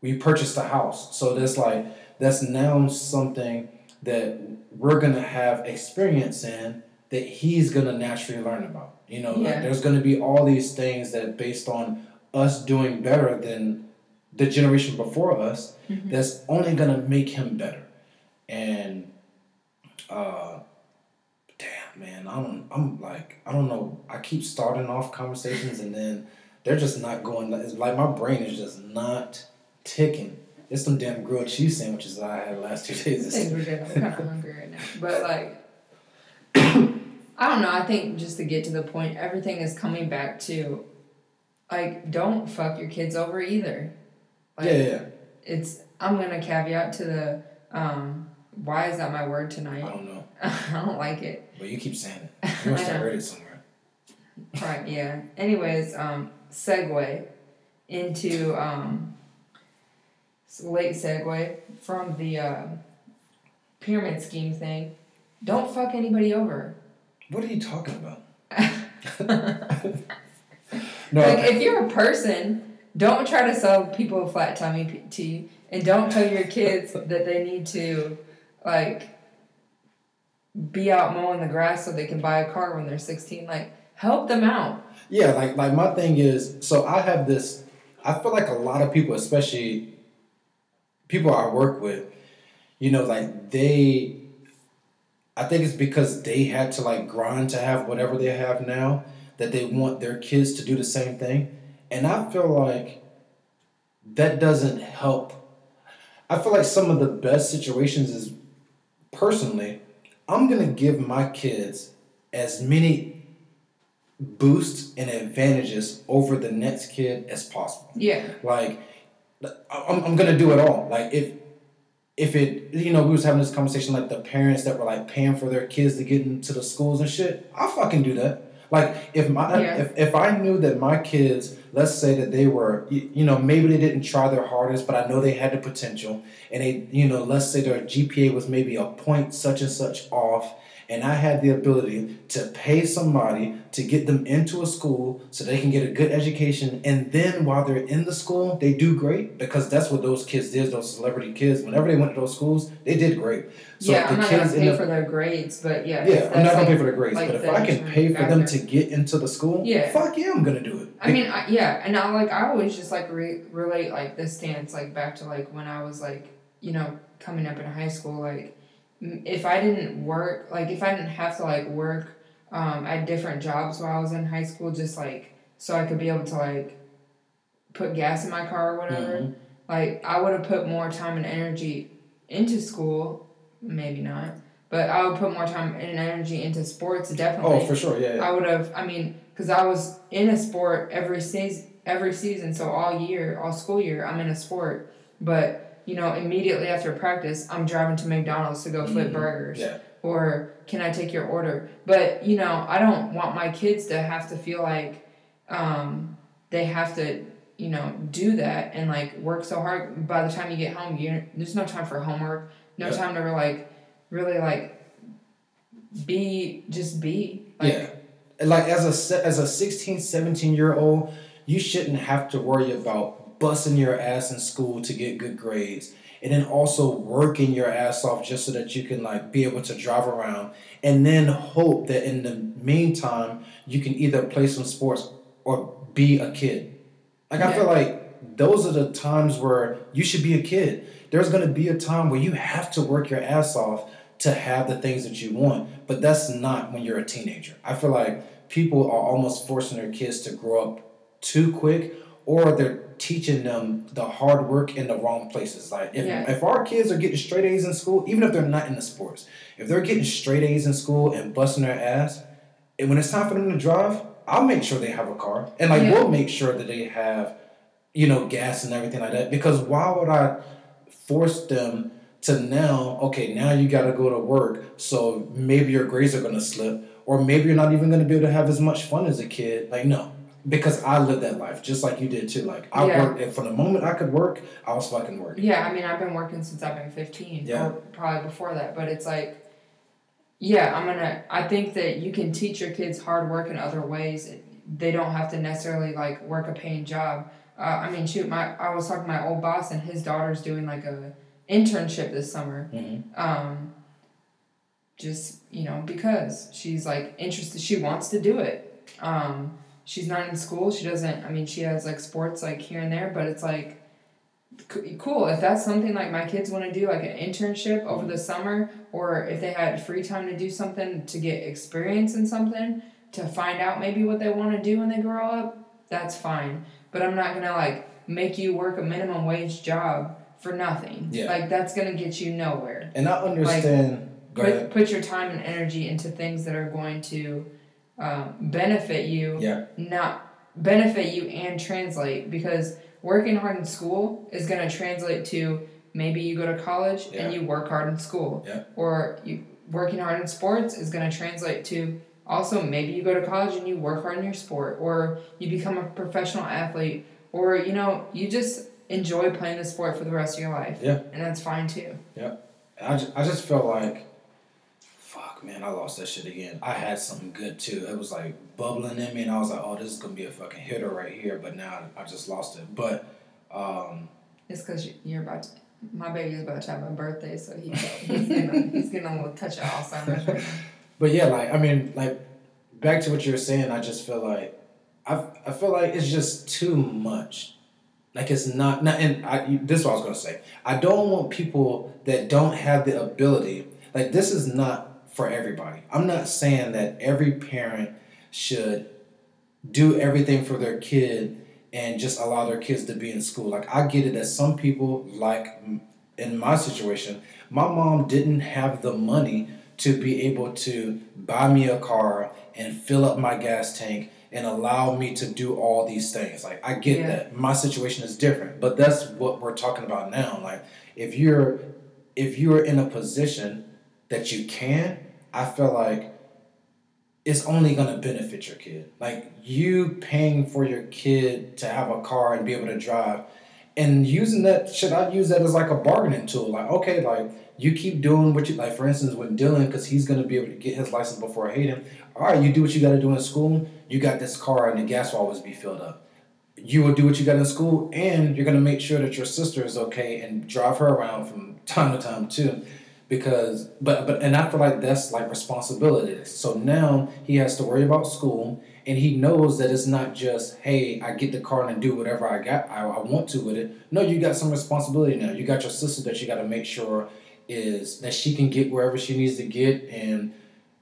we purchased a house, so that's like that's now something that we're gonna have experience in that he's gonna naturally learn about. You know, like there's gonna be all these things that based on us doing better than the generation before us, Mhm. that's only gonna make him better. And uh damn man, I don't I'm like I don't know. I keep starting off conversations and then they're just not going it's like my brain is just not ticking. It's some damn grilled cheese sandwiches that I had last two days. I we're kind of hungry right now. But like, I don't know. I think just to get to the point, everything is coming back to, like, don't fuck your kids over either. Like, yeah, yeah. It's. I'm gonna caveat to the. Um, why is that my word tonight? I don't know. I don't like it. But you keep saying it. You must have heard it somewhere. Right. Yeah. Anyways, um, segue into um, late segue from the um pyramid scheme thing. Don't fuck anybody over. What are you talking about? no, Like if you're a person, don't try to sell people a flat tummy tea, and don't tell your kids that they need to, like, be out mowing the grass so they can buy a car when they're sixteen. Like, help them out. Yeah, like like my thing is, so I have this. I feel like a lot of people, especially people I work with, you know, like they. I think it's because they had to like grind to have whatever they have now that they want their kids to do the same thing, and I feel like that doesn't help. I feel like some of the best situations is personally, I'm gonna give my kids as many boosts and advantages over the next kid as possible. Yeah. Like, I'm, I'm gonna do it all. Like if if it you know we was having this conversation like the parents that were like paying for their kids to get into the schools and shit, I'll fucking do that. Like if my Yeah. if, if I knew that my kids, let's say that they were you, you know maybe they didn't try their hardest, but I know they had the potential, and they you know let's say their GPA was maybe a point such and such off, and I had the ability to pay somebody to get them into a school so they can get a good education, and then while they're in the school, they do great because that's what those kids did. Those celebrity kids, whenever they went to those schools, they did great. So yeah, I'm the not gonna pay up for their grades, but yeah. yeah, I'm not gonna pay for the grades, like but if I can pay for them to get into the school, Yeah. fuck yeah, I'm gonna do it. I mean, I, yeah, and I like I always just like re- relate like this stance like back to like when I was like you know coming up in high school like if I didn't work like if I didn't have to like work um, at different jobs while I was in high school just like so I could be able to like put gas in my car or whatever Mhm. like I would have put more time and energy into school maybe not but I would put more time and energy into sports definitely Oh, for sure, yeah, yeah. I would have. I mean, because I was in a sport every season, every season. So all year, all school year, I'm in a sport. But you know, immediately after practice, I'm driving to McDonald's to go flip Mhm. burgers. Yeah. Or can I take your order? But you know, I don't want my kids to have to feel like um, they have to. You know, do that and like work so hard. By the time you get home, you there's no time for homework. No Yeah. time to like really like be just be like yeah. Like as a as a 16, 17 year old, you shouldn't have to worry about busting your ass in school to get good grades. And then also working your ass off just so that you can like be able to drive around and then hope that in the meantime you can either play some sports or be a kid. Like I feel like those are the times where you should be a kid. There's gonna be a time where you have to work your ass off to have the things that you want, but that's not when you're a teenager. I feel like people are almost forcing their kids to grow up too quick, or they're teaching them the hard work in the wrong places. Like if, Yeah. if our kids are getting straight A's in school, even if they're not in the sports, if they're getting straight A's in school and busting their ass, and when it's time for them to drive, I'll make sure they have a car, and like Yeah. we'll make sure that they have, you know, gas and everything like that. Because why would I force them to now? Okay, now you got to go to work, so maybe your grades are gonna slip, or maybe you're not even gonna be able to have as much fun as a kid. Like no. Because I lived that life just like you did too. Like I Yeah. worked, and from the moment I could work, I was fucking working. Yeah, I mean, I've been working since I've been 15, Yeah. or probably before that, but it's like, yeah, I'm gonna, I think that you can teach your kids hard work in other ways. They don't have to necessarily like work a paying job. Uh, I mean, shoot, my, I was talking to my old boss and his daughter's doing like a internship this summer. Mhm. Um, just, you know, because she's like interested, she wants to do it. Um, she's not in school, she doesn't, I mean, she has like sports like here and there, but it's like, cool if that's something like my kids want to do like an internship over the summer or if they had free time to do something to get experience in something to find out maybe what they want to do when they grow up that's fine but i'm not gonna like make you work a minimum wage job for nothing Yeah. like that's gonna get you nowhere And I understand. ahead. put, put your time and energy into things that are going to um, benefit you Yeah. not benefit you and translate because working hard in school is going to translate to maybe you go to college Yeah. and you work hard in school Yeah. or you working hard in sports is going to translate to also maybe you go to college and you work hard in your sport or you become a professional athlete or you know you just enjoy playing the sport for the rest of your life Yeah. and that's fine too Yeah. I just, I just felt like, man, I lost that shit again. I had something good too. It was like bubbling in me, and I was like, oh, this is gonna be a fucking hitter right here. But now I just lost it. But, um, it's because you're about to my baby is about to have a birthday so he, he's getting he's getting a little touch of alzheimer's right but yeah, like I mean, like back to what you were saying. I just feel like, I, I feel like it's just too much. Like it's not, not and I, this is what I was gonna say. I don't want people that don't have the ability. Like this is not for everybody. I'm not saying that every parent should do everything for their kid and just allow their kids to be in school. Like I get it that some people like in my situation, my mom didn't have the money to be able to buy me a car and fill up my gas tank and allow me to do all these things. Like I get Yeah. that. My situation is different, but that's what we're talking about now. Like if you're if you're in a position that you can, I feel like it's only going to benefit your kid. Like you paying for your kid to have a car and be able to drive and using that should I use that as like a bargaining tool? Like, okay, like you keep doing what you like. For instance, with Dylan, because he's gonna be able to get his license before Hayden. All right, you do what you got to do in school. You got this car, and the gas will always be filled up. You will do what you got in school, and you're gonna make sure that your sister is okay and drive her around from time to time too. Because, but but, and I feel like that's like responsibility. So now he has to worry about school, and he knows that it's not just hey i get the car and do whatever i got I, I want to with it no you got some responsibility now you got your sister that you got to make sure is that she can get wherever she needs to get and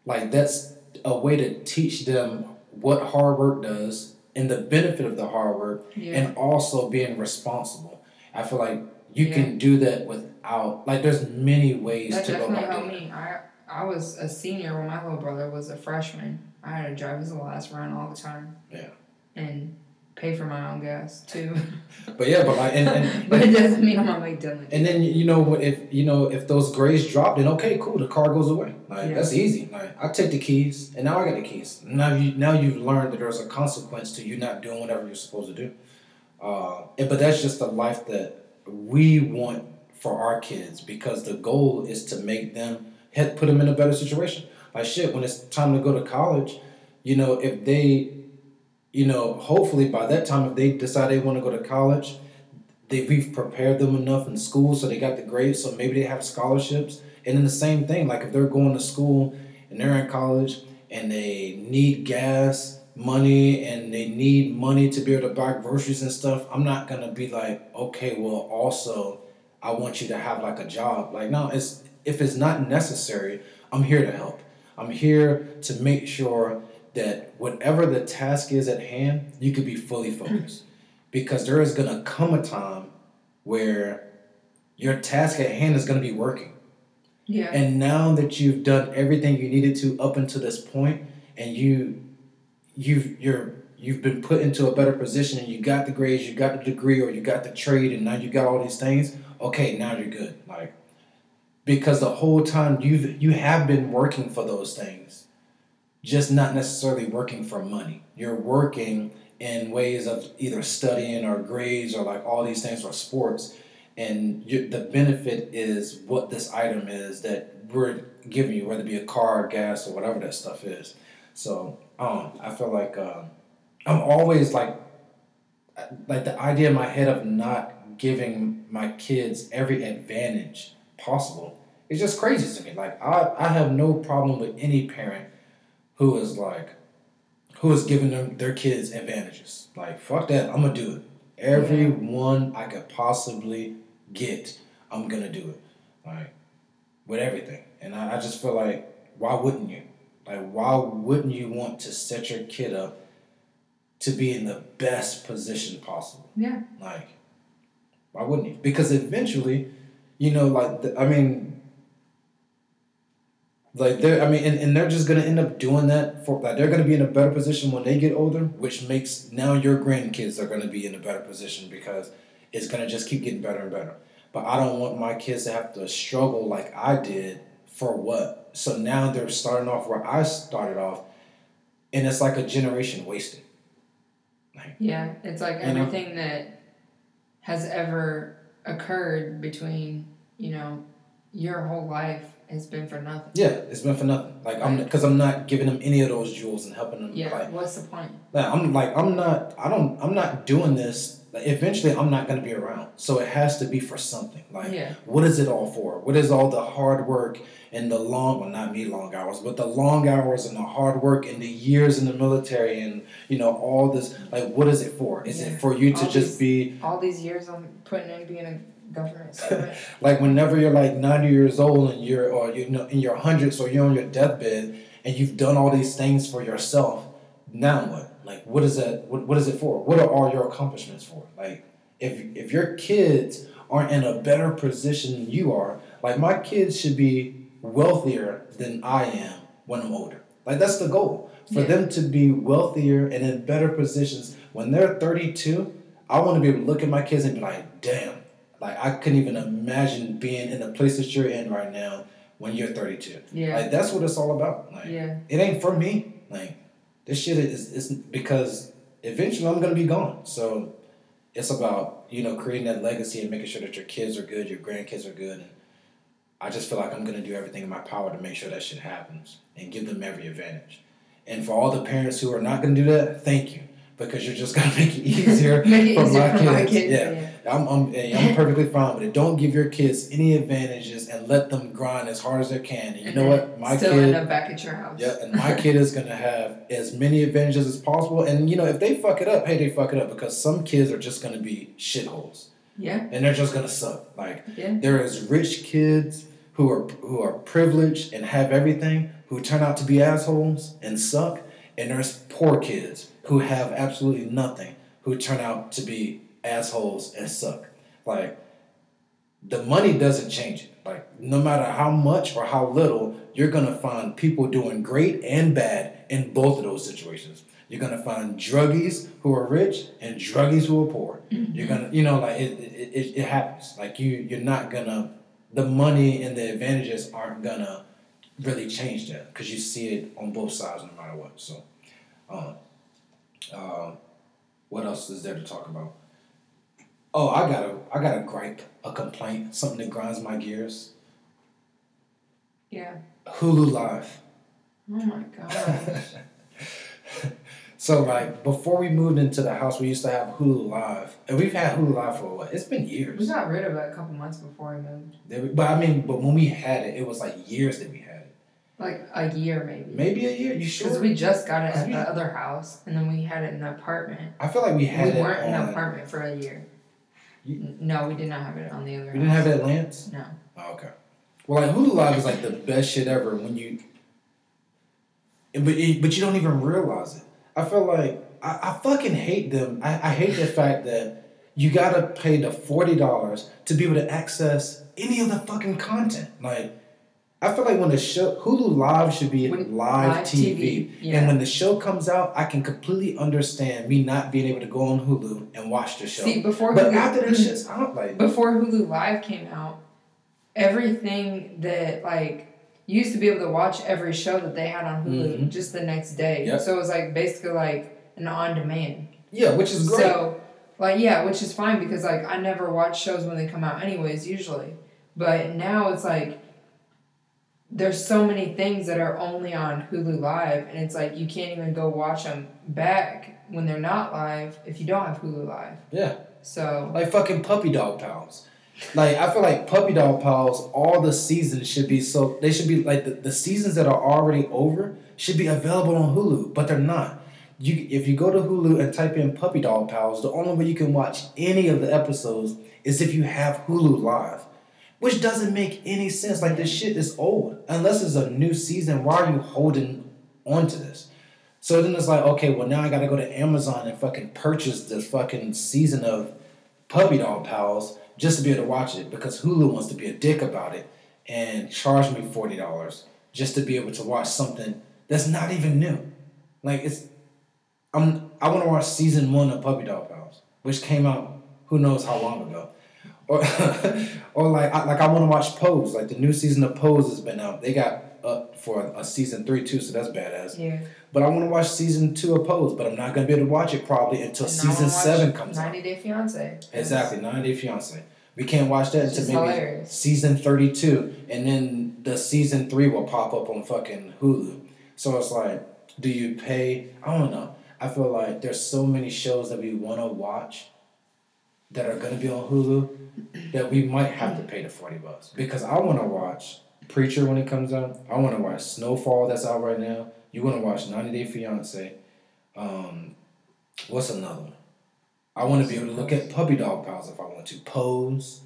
like that's a way to teach them what hard work does and the benefit of the hard work Yeah. and also being responsible i feel like you Yeah. can do that without like there's many ways That to go definitely about helped it me. I I was a senior when my little brother was a freshman. I had to drive his last run all the time. Yeah. And pay for my own gas too. but yeah but like and, and but it doesn't mean I'm gonna make Dylan. And then you know what if you know if those grades drop, then okay, cool, the car goes away. Like Yeah. that's easy. Like I take the keys, and now I got the keys. Now you now you've learned that there's a consequence to you not doing whatever you're supposed to do. Uh, and, but that's just the life that we want for our kids because the goal is to make them put them in a better situation. Like shit, when it's time to go to college, you know if they, you know, hopefully by that time if they decide they want to go to college they we've prepared them enough in school so they got the grades so maybe they have scholarships and then the same thing like if they're going to school and they're in college and they need gas money and they need money to be able to buy groceries and stuff i'm not gonna be like okay well also i want you to have like a job like no it's if it's not necessary i'm here to help i'm here to make sure that whatever the task is at hand you could be fully focused because there is going to come a time where your task at hand is going to be working. yeah. And now that you've done everything you needed to up until this point and you you've you're you've been put into a better position and you got the grades, you got the degree or you got the trade and now you got all these things, okay, now you're good. Like because the whole time you've you have been working for those things. Just not necessarily working for money. You're working in ways of either studying or grades or like all these things or sports and you, the benefit is what this item is that we're giving you whether it be a car gas or whatever that stuff is so um, i feel like um, i'm always like like the idea in my head of not giving my kids every advantage possible it's just crazy to me like i, I have no problem with any parent who is like who is giving them their kids advantages. Like fuck that, I'm gonna do it. Every one I could possibly get, I'm gonna do it. Like with everything. And I, I just feel like why wouldn't you? Like why wouldn't you want to set your kid up to be in the best position possible? Yeah. Like why wouldn't you? Because eventually, you know, like the, I mean, like they're I mean, and, and they're just gonna end up doing that for like they're gonna be in a better position when they get older, which makes now your grandkids are gonna be in a better position because it's gonna just keep getting better and better. But I don't want my kids to have to struggle like I did for what? So now they're starting off where I started off, and it's like a generation wasted. Yeah. It's like You know? everything that has ever occurred between, you know, your whole life has been for nothing. Yeah, it's been for nothing. Like I'm because I'm not giving them any of those jewels and helping them. Yeah. Like, What's the point? like I'm like I'm not. I don't. I'm not doing this. Eventually, I'm not gonna be around. So it has to be for something. Like Yeah. what is it all for? What is all the hard work and the long, well, not me long hours, but the long hours and the hard work and the years in the military and you know all this. Like, what is it for? Is Yeah. it for you to All just be All these years I'm putting in being a government servant. like whenever you're like 90 years old and you're or you know in your hundreds or you're on your deathbed and you've done all these things for yourself now what like what is that what, what is it for what are all your accomplishments for like if if your kids aren't in a better position than you are like my kids should be wealthier than I am when I'm older. Like that's the goal for Yeah. them to be wealthier and in better positions when they're 32. I want to be able to look at my kids and be like, damn, like I couldn't even imagine being in the place that you're in right now when you're 32. Yeah. Like that's what it's all about. Like yeah. it ain't for me. Like this shit is is because eventually I'm gonna be gone. So it's about you know creating that legacy and making sure that your kids are good, your grandkids are good, and I just feel like I'm gonna do everything in my power to make sure that shit happens and give them every advantage. And for all the parents who are not gonna do that, thank you because you're just gonna make it easier Make it for easier my for my kids. Yeah. Yeah. I'm, I'm, I'm perfectly fine with it. Don't give your kids any advantages and let them grind as hard as they can. And you know what? My Still kid, end up back at your house. yeah, and my kid is gonna have as many advantages as possible. And you know, if they fuck it up, hey, they fuck it up because some kids are just gonna be shitholes Yeah. and they're just gonna suck. Like Yeah. there is rich kids who are who are privileged and have everything who turn out to be assholes and suck, and there's poor kids who have absolutely nothing who turn out to be assholes and suck. Like the money doesn't change it. Like no matter how much or how little, you're gonna find people doing great and bad in both of those situations. You're gonna find druggies who are rich and druggies who are poor. You're gonna, you know, like it, it, it, it happens. Like you, you're not gonna. The money and the advantages aren't gonna really change that because you see it on both sides no matter what. So, um, uh, what else is there to talk about? Oh, I got a, I got a gripe, a complaint, something that grinds my gears. Yeah. Hulu Live. Oh my gosh. So like before we moved into the house, we used to have Hulu Live, and we've had Hulu Live for what? It's been years. we got rid of it a couple months before we moved. But I mean, but when we had it, it was like years that we had it. Like a year maybe. Maybe a year. You sure? Because we just got it at we- the other house, and then we had it in the apartment. I feel like we had we it weren't in the apartment for a year. No, we did not have it on the other. We didn't have it at Lance. No. Oh, okay. Well, like Hulu Live is like the best shit ever when you. But but you don't even realize it. I feel like I, I fucking hate them. I, I hate the fact that you gotta pay the forty dollars to be able to access any of the fucking content. Like, I feel like when the show Hulu Live should be When- live, live TV, TV, yeah. and when the show comes out, I can completely understand me not being able to go on Hulu and watch the show. See, before but Hulu, after that shit's out, like before Hulu Live came out, everything that like you used to be able to watch every show that they had on Hulu Mhm. just the next day. Yep. So it was like basically like an on demand. yeah, which is great. So, like, yeah, which is fine because like I never watch shows when they come out, anyways. Usually, but now it's like there's so many things that are only on Hulu Live, and it's like you can't even go watch them back when they're not live if you don't have Hulu Live. Yeah. So Like fucking puppy dog pals. Like I feel like puppy dog pals, all the seasons should be so they should be like the, the seasons that are already over should be available on Hulu, but they're not. You if you go to Hulu and type in puppy dog pals, the only way you can watch any of the episodes is if you have Hulu live. Which doesn't make any sense. Like this shit is old. Unless it's a new season, why are you holding on to this? So then it's like, okay, well now I gotta go to Amazon and fucking purchase this fucking season of Puppy Dog Pals just to be able to watch it because Hulu wants to be a dick about it and charge me forty dollars just to be able to watch something that's not even new. Like it's, I'm I want to watch season one of Puppy Dog Pals, which came out who knows how long ago, or or like I, like I want to watch Pose. Like the new season of Pose has been out. They got up for a season three too, so that's badass. yeah, But I want to watch season two of Pose, but I'm not gonna be able to watch it probably until And season seven comes out. 90 Day Fiance. Exactly, 90 Day Fiance. We can't watch that until maybe hilarious. season 32, and then the season three will pop up on fucking Hulu. So it's like, do you pay? I don't know. I feel like there's so many shows that we want to watch that are gonna be on Hulu that we might have to pay the 40 bucks because I want to watch Preacher when it comes out. I want to watch Snowfall that's out right now. You want to watch 90 Day Fiance. Um, what's another one? I want to be able to look at Puppy Dog Pals if I want to. Pose.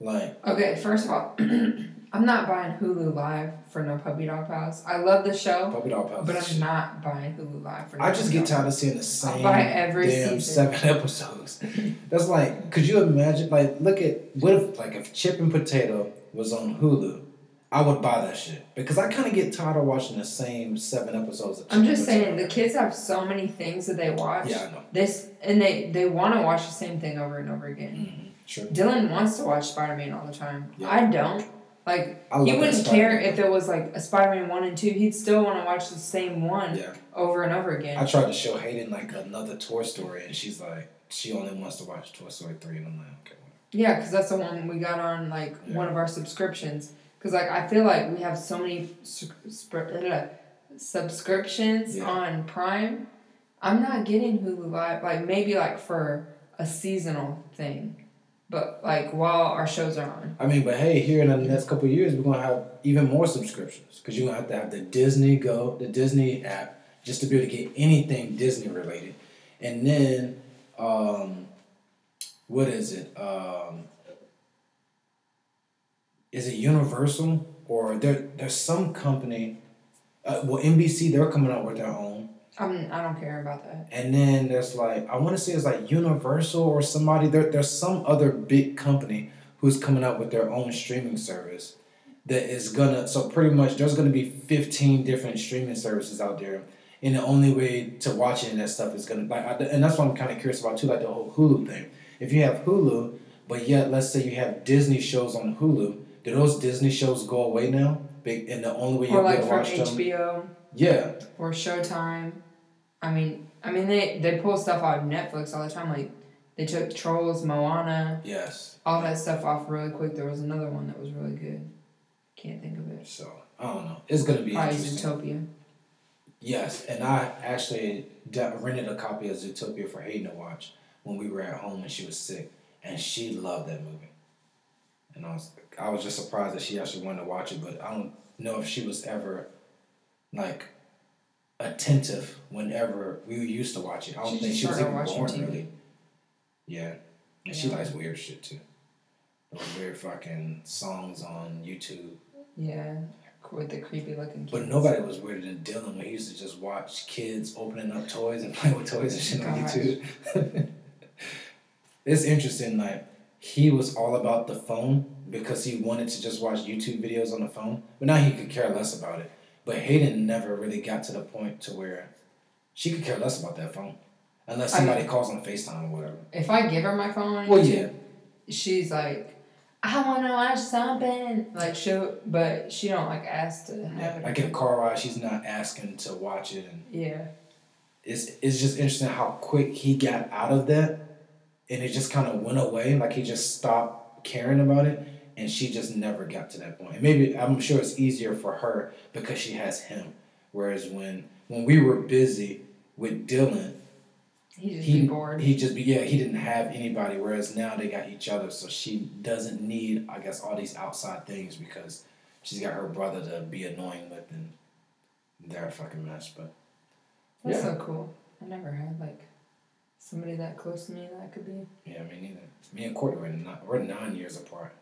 Like, Okay, first of all, I'm not buying Hulu Live for no Puppy Dog Pals. I love the show, Puppy Dog Pals. but I'm not buying Hulu Live for no I just get tired of seeing the same damn season. seven episodes. That's like, could you imagine? Like, look at what if, like, if Chip and Potato was on Hulu, I would buy that shit because I kind of get tired of watching the same seven episodes. Of I'm just saying the kids have so many things that they watch. Yeah, I know. This and they they want to watch the same thing over and over again. Mm-hmm. Sure. Dylan wants to watch Spider Man all the time. Yeah. I don't. Like he wouldn't care if it was like a Spider Man one and two. He'd still want to watch the same one Yeah. over and over again. I tried to show Hayden like another Toy Story, and she's like, she only wants to watch Toy Story three, and I'm like, okay. well. Yeah, because that's the one we got on like Yeah. one of our subscriptions. Because like I feel like we have so many su- sp- subscriptions Yeah. on Prime. I'm not getting Hulu Live. Like maybe like for a seasonal thing, but like while our shows are on. I mean, but hey, here in the next couple years, we're gonna have even more subscriptions because you're gonna have to have the Disney Go, the Disney app, just to be able to get anything Disney related, and then, um, what is it? Um, is it Universal or there? There's some company. Uh, well, NBC they're coming out with their own. I'm I don't care about that. And then there's like I want to say it's like Universal or somebody. There, there's some other big company who's coming out with their own streaming service that is gonna. So pretty much there's gonna be 15 different streaming services out there, and the only way to watch any of that stuff is gonna like. I, and that's what I'm kind of curious about too, like the whole Hulu thing. If you have Hulu, but yet let's say you have Disney shows on Hulu, do those Disney shows go away now? Big and the only way you'll like be able to from watch them. HBO Yeah, or Showtime. I mean, I mean they they pull stuff off Netflix all the time. Like they took Trolls, Moana, yes. all that stuff off really quick. There was another one that was really good. Can't think of it. So I don't know. It's gonna be Probably interesting. Zootopia. Yes, and I actually de- rented a copy of Zootopia for Hayden to watch when we were at home and she was sick, and she loved that movie. And I was I was just surprised that she actually wanted to watch it, but I don't know if she was ever like attentive whenever we used to watch it. I don't She think she was even born TV. really. Yeah, and she likes weird shit too. Those weird fucking songs on YouTube. Yeah, with the creepy looking kids. But nobody was weirder than Dylan when he used to just watch kids opening up toys and playing with toys and shit on YouTube. it's interesting, like he was all about the phone because he wanted to just watch YouTube videos on the phone, but now he could care less about it. But Hayden never really got to the point to where she could care less about that phone. Unless I- somebody calls on FaceTime or whatever. If I give her my phone, on Well, YouTube, she's like, I want to watch something. Like she, but she don't like ask to have Yeah. it. Like in a car ride, she's not asking to watch it and yeah, it's it's just interesting how quick he got out of that and it just kind of went away like he just stopped caring about it and she just never got to that point. and maybe i'm sure it's easier for her because she has him whereas when when we were busy with dylan he just he be bored. he just be yeah he didn't have anybody whereas now they got each other so she doesn't need i guess all these outside things because she's got her brother to be annoying with and they're a fucking mess but That's yeah. so cool. I never had like somebody that close to me that could be. Yeah, me neither. Me and Courtney were nine, we're nine years apart.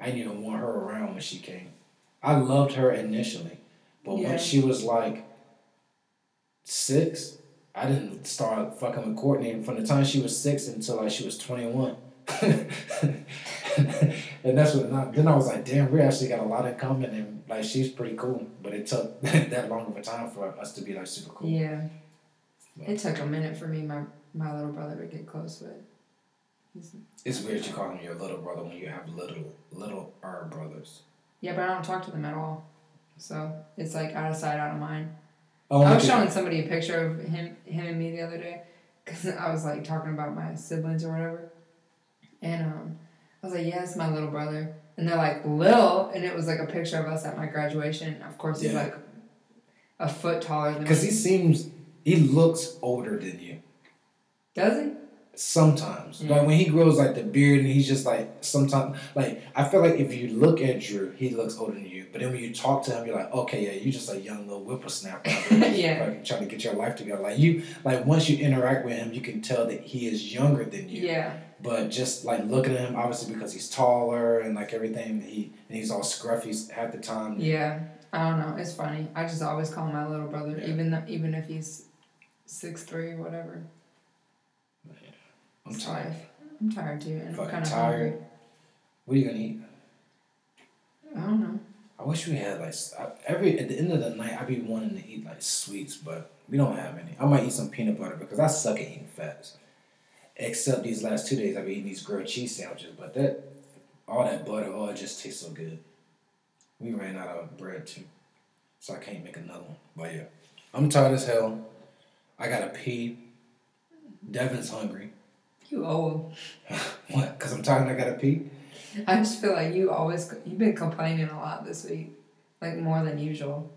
I didn't even want her around when she came. I loved her initially, but Yeah. once she was like six, I didn't start fucking with Courtney from the time she was six until like she was twenty one. and that's what. I- Then I was like, damn, we actually got a lot in common, and like she's pretty cool. But it took that long of a time for us to be like super cool. Yeah. It took a minute for me, my my little brother, to get close with. It's weird you call him your little brother when you have little little er brothers. yeah, but I don't talk to them at all. So it's like out of sight, out of mind. Oh, I was showing somebody a picture of him, him and me the other day, because I was like talking about my siblings or whatever, and um, I was like, "Yeah, it's my little brother," and they're like, "Lil," and it was like a picture of us at my graduation. Of course, he's like a foot taller than me. Because he seems, he looks older than you. Does he? Sometimes. Yeah. Like mm. when he grows like the beard and he's just like, sometimes, like, I feel like if you look at Drew, he looks older than you. But then when you talk to him, you're like, okay, yeah, you're just a young little whippersnapper. Yeah. fucking trying to get your life together. Like you, like once you interact with him, you can tell that he is younger than you. Yeah. But just like looking at him, obviously because he's taller and like everything, he and he's all scruffy at the time. Yeah, I don't know. It's funny. I just always call him my little brother, Yeah. even though, even if he's six three whatever. I'm It's tired. life. I'm tired too, and I'm Fucking kind of tired. hungry. What are you gonna eat? I don't know. I wish we had like every at the end of the night. I'd be wanting to eat like sweets, but we don't have any. I might eat some peanut butter because I suck at eating fats. Except these last two days, I've been eating these grilled cheese sandwiches, but that all that butter, oh, it just tastes so good. We ran out of bread too, so I can't make another one. But yeah, I'm tired as hell. I gotta pee. Devin's hungry. You old. What? Cause I'm tired and I gotta pee. I just feel like you always you've been complaining a lot this week, like more than usual.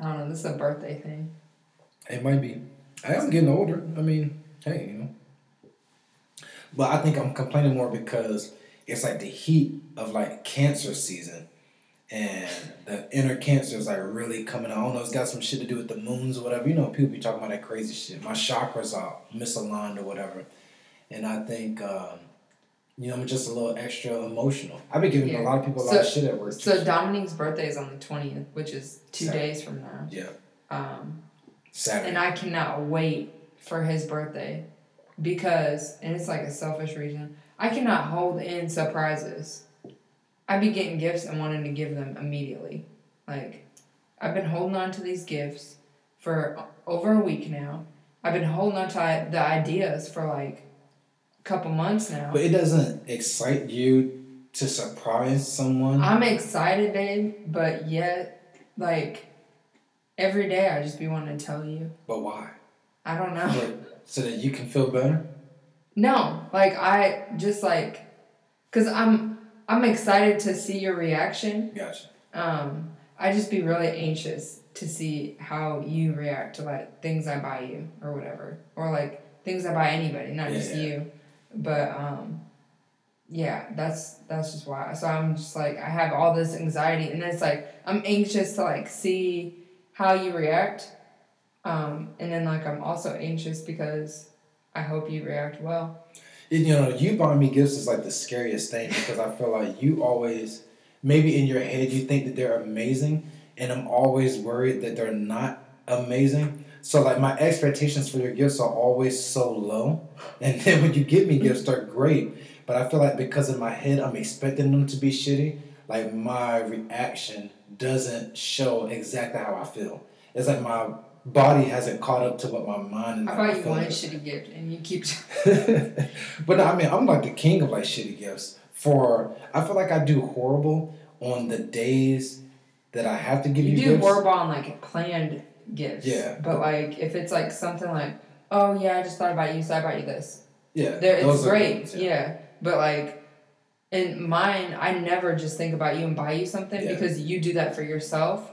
I don't know. This is a birthday thing. It might be. I am getting older. I mean, hey, you know. But I think I'm complaining more because it's like the heat of like cancer season, and the inner cancer is like really coming out. I don't know. It's got some shit to do with the moons or whatever. You know, people be talking about that crazy shit. My chakras are misaligned or whatever, and I think. um you know, I'm just a little extra emotional. I've been giving Yeah. a lot of people a lot of shit at work. So too. Dominic's birthday is on the twentieth, which is two Saturday. days from now. yeah, Um, Saturday. and I cannot wait for his birthday because, and it's like a selfish reason, I cannot hold in surprises. I be getting gifts and wanting to give them immediately. Like, I've been holding on to these gifts for over a week now. I've been holding on to the ideas for like a couple months now. But it doesn't excite you to surprise someone. I'm excited, babe, but yet, like, every day I just be wanting to tell you. but why? I don't know. Like, so that you can feel better. No, like I just like, cause I'm I'm excited to see your reaction. Gotcha. Um, I just be really anxious to see how you react to like things I buy you or whatever, or like things I buy anybody, not Yeah, just yeah. you. But um, yeah, that's that's just why. So I'm just like I have all this anxiety, and it's like I'm anxious to like see how you react. Um, and then like I'm also anxious because I hope you react well. You know, you buying me gifts is like the scariest thing because I feel like you always, maybe in your head, you think that they're amazing, and I'm always worried that they're not amazing. So like my expectations for your gifts are always so low, and then when you give me gifts, they're great. But I feel like because in my head I'm expecting them to be shitty, like my reaction doesn't show exactly how I feel. It's like my body hasn't caught up to what my mind and I bought you one shitty gift, and you keep. but no, I mean, I'm like the king of like shitty gifts. For I feel like I do horrible on the days that I have to give you, you do gifts. horrible on like planned gifts. Yeah. But like if it's like something like, oh yeah, I just thought about you, so I bought you this. Yeah, There, it's great. ones, yeah. But like, in mine, I never just think about you and buy you something Yeah. because you do that for yourself.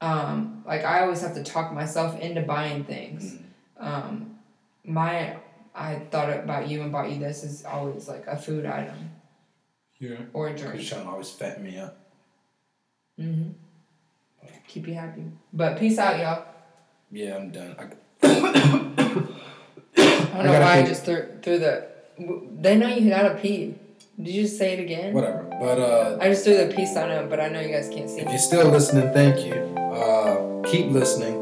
Um, like I always have to talk myself into buying things. Mm. Um, my I thought about you and bought you this is always like a food item Yeah. or a drink. to always fatten me up. hmm Keep you happy. But peace out, y'all. Yeah, I'm done. I, I don't I know why I just threw threw the. They know you gotta pee. Did you just say it again? whatever. But uh, I just threw the peace sign up, but I know you guys can't see. if me. you're still listening, thank you. Uh, keep listening,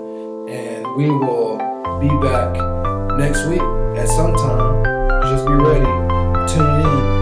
and we will be back next week at some time. Just be ready. Tune in.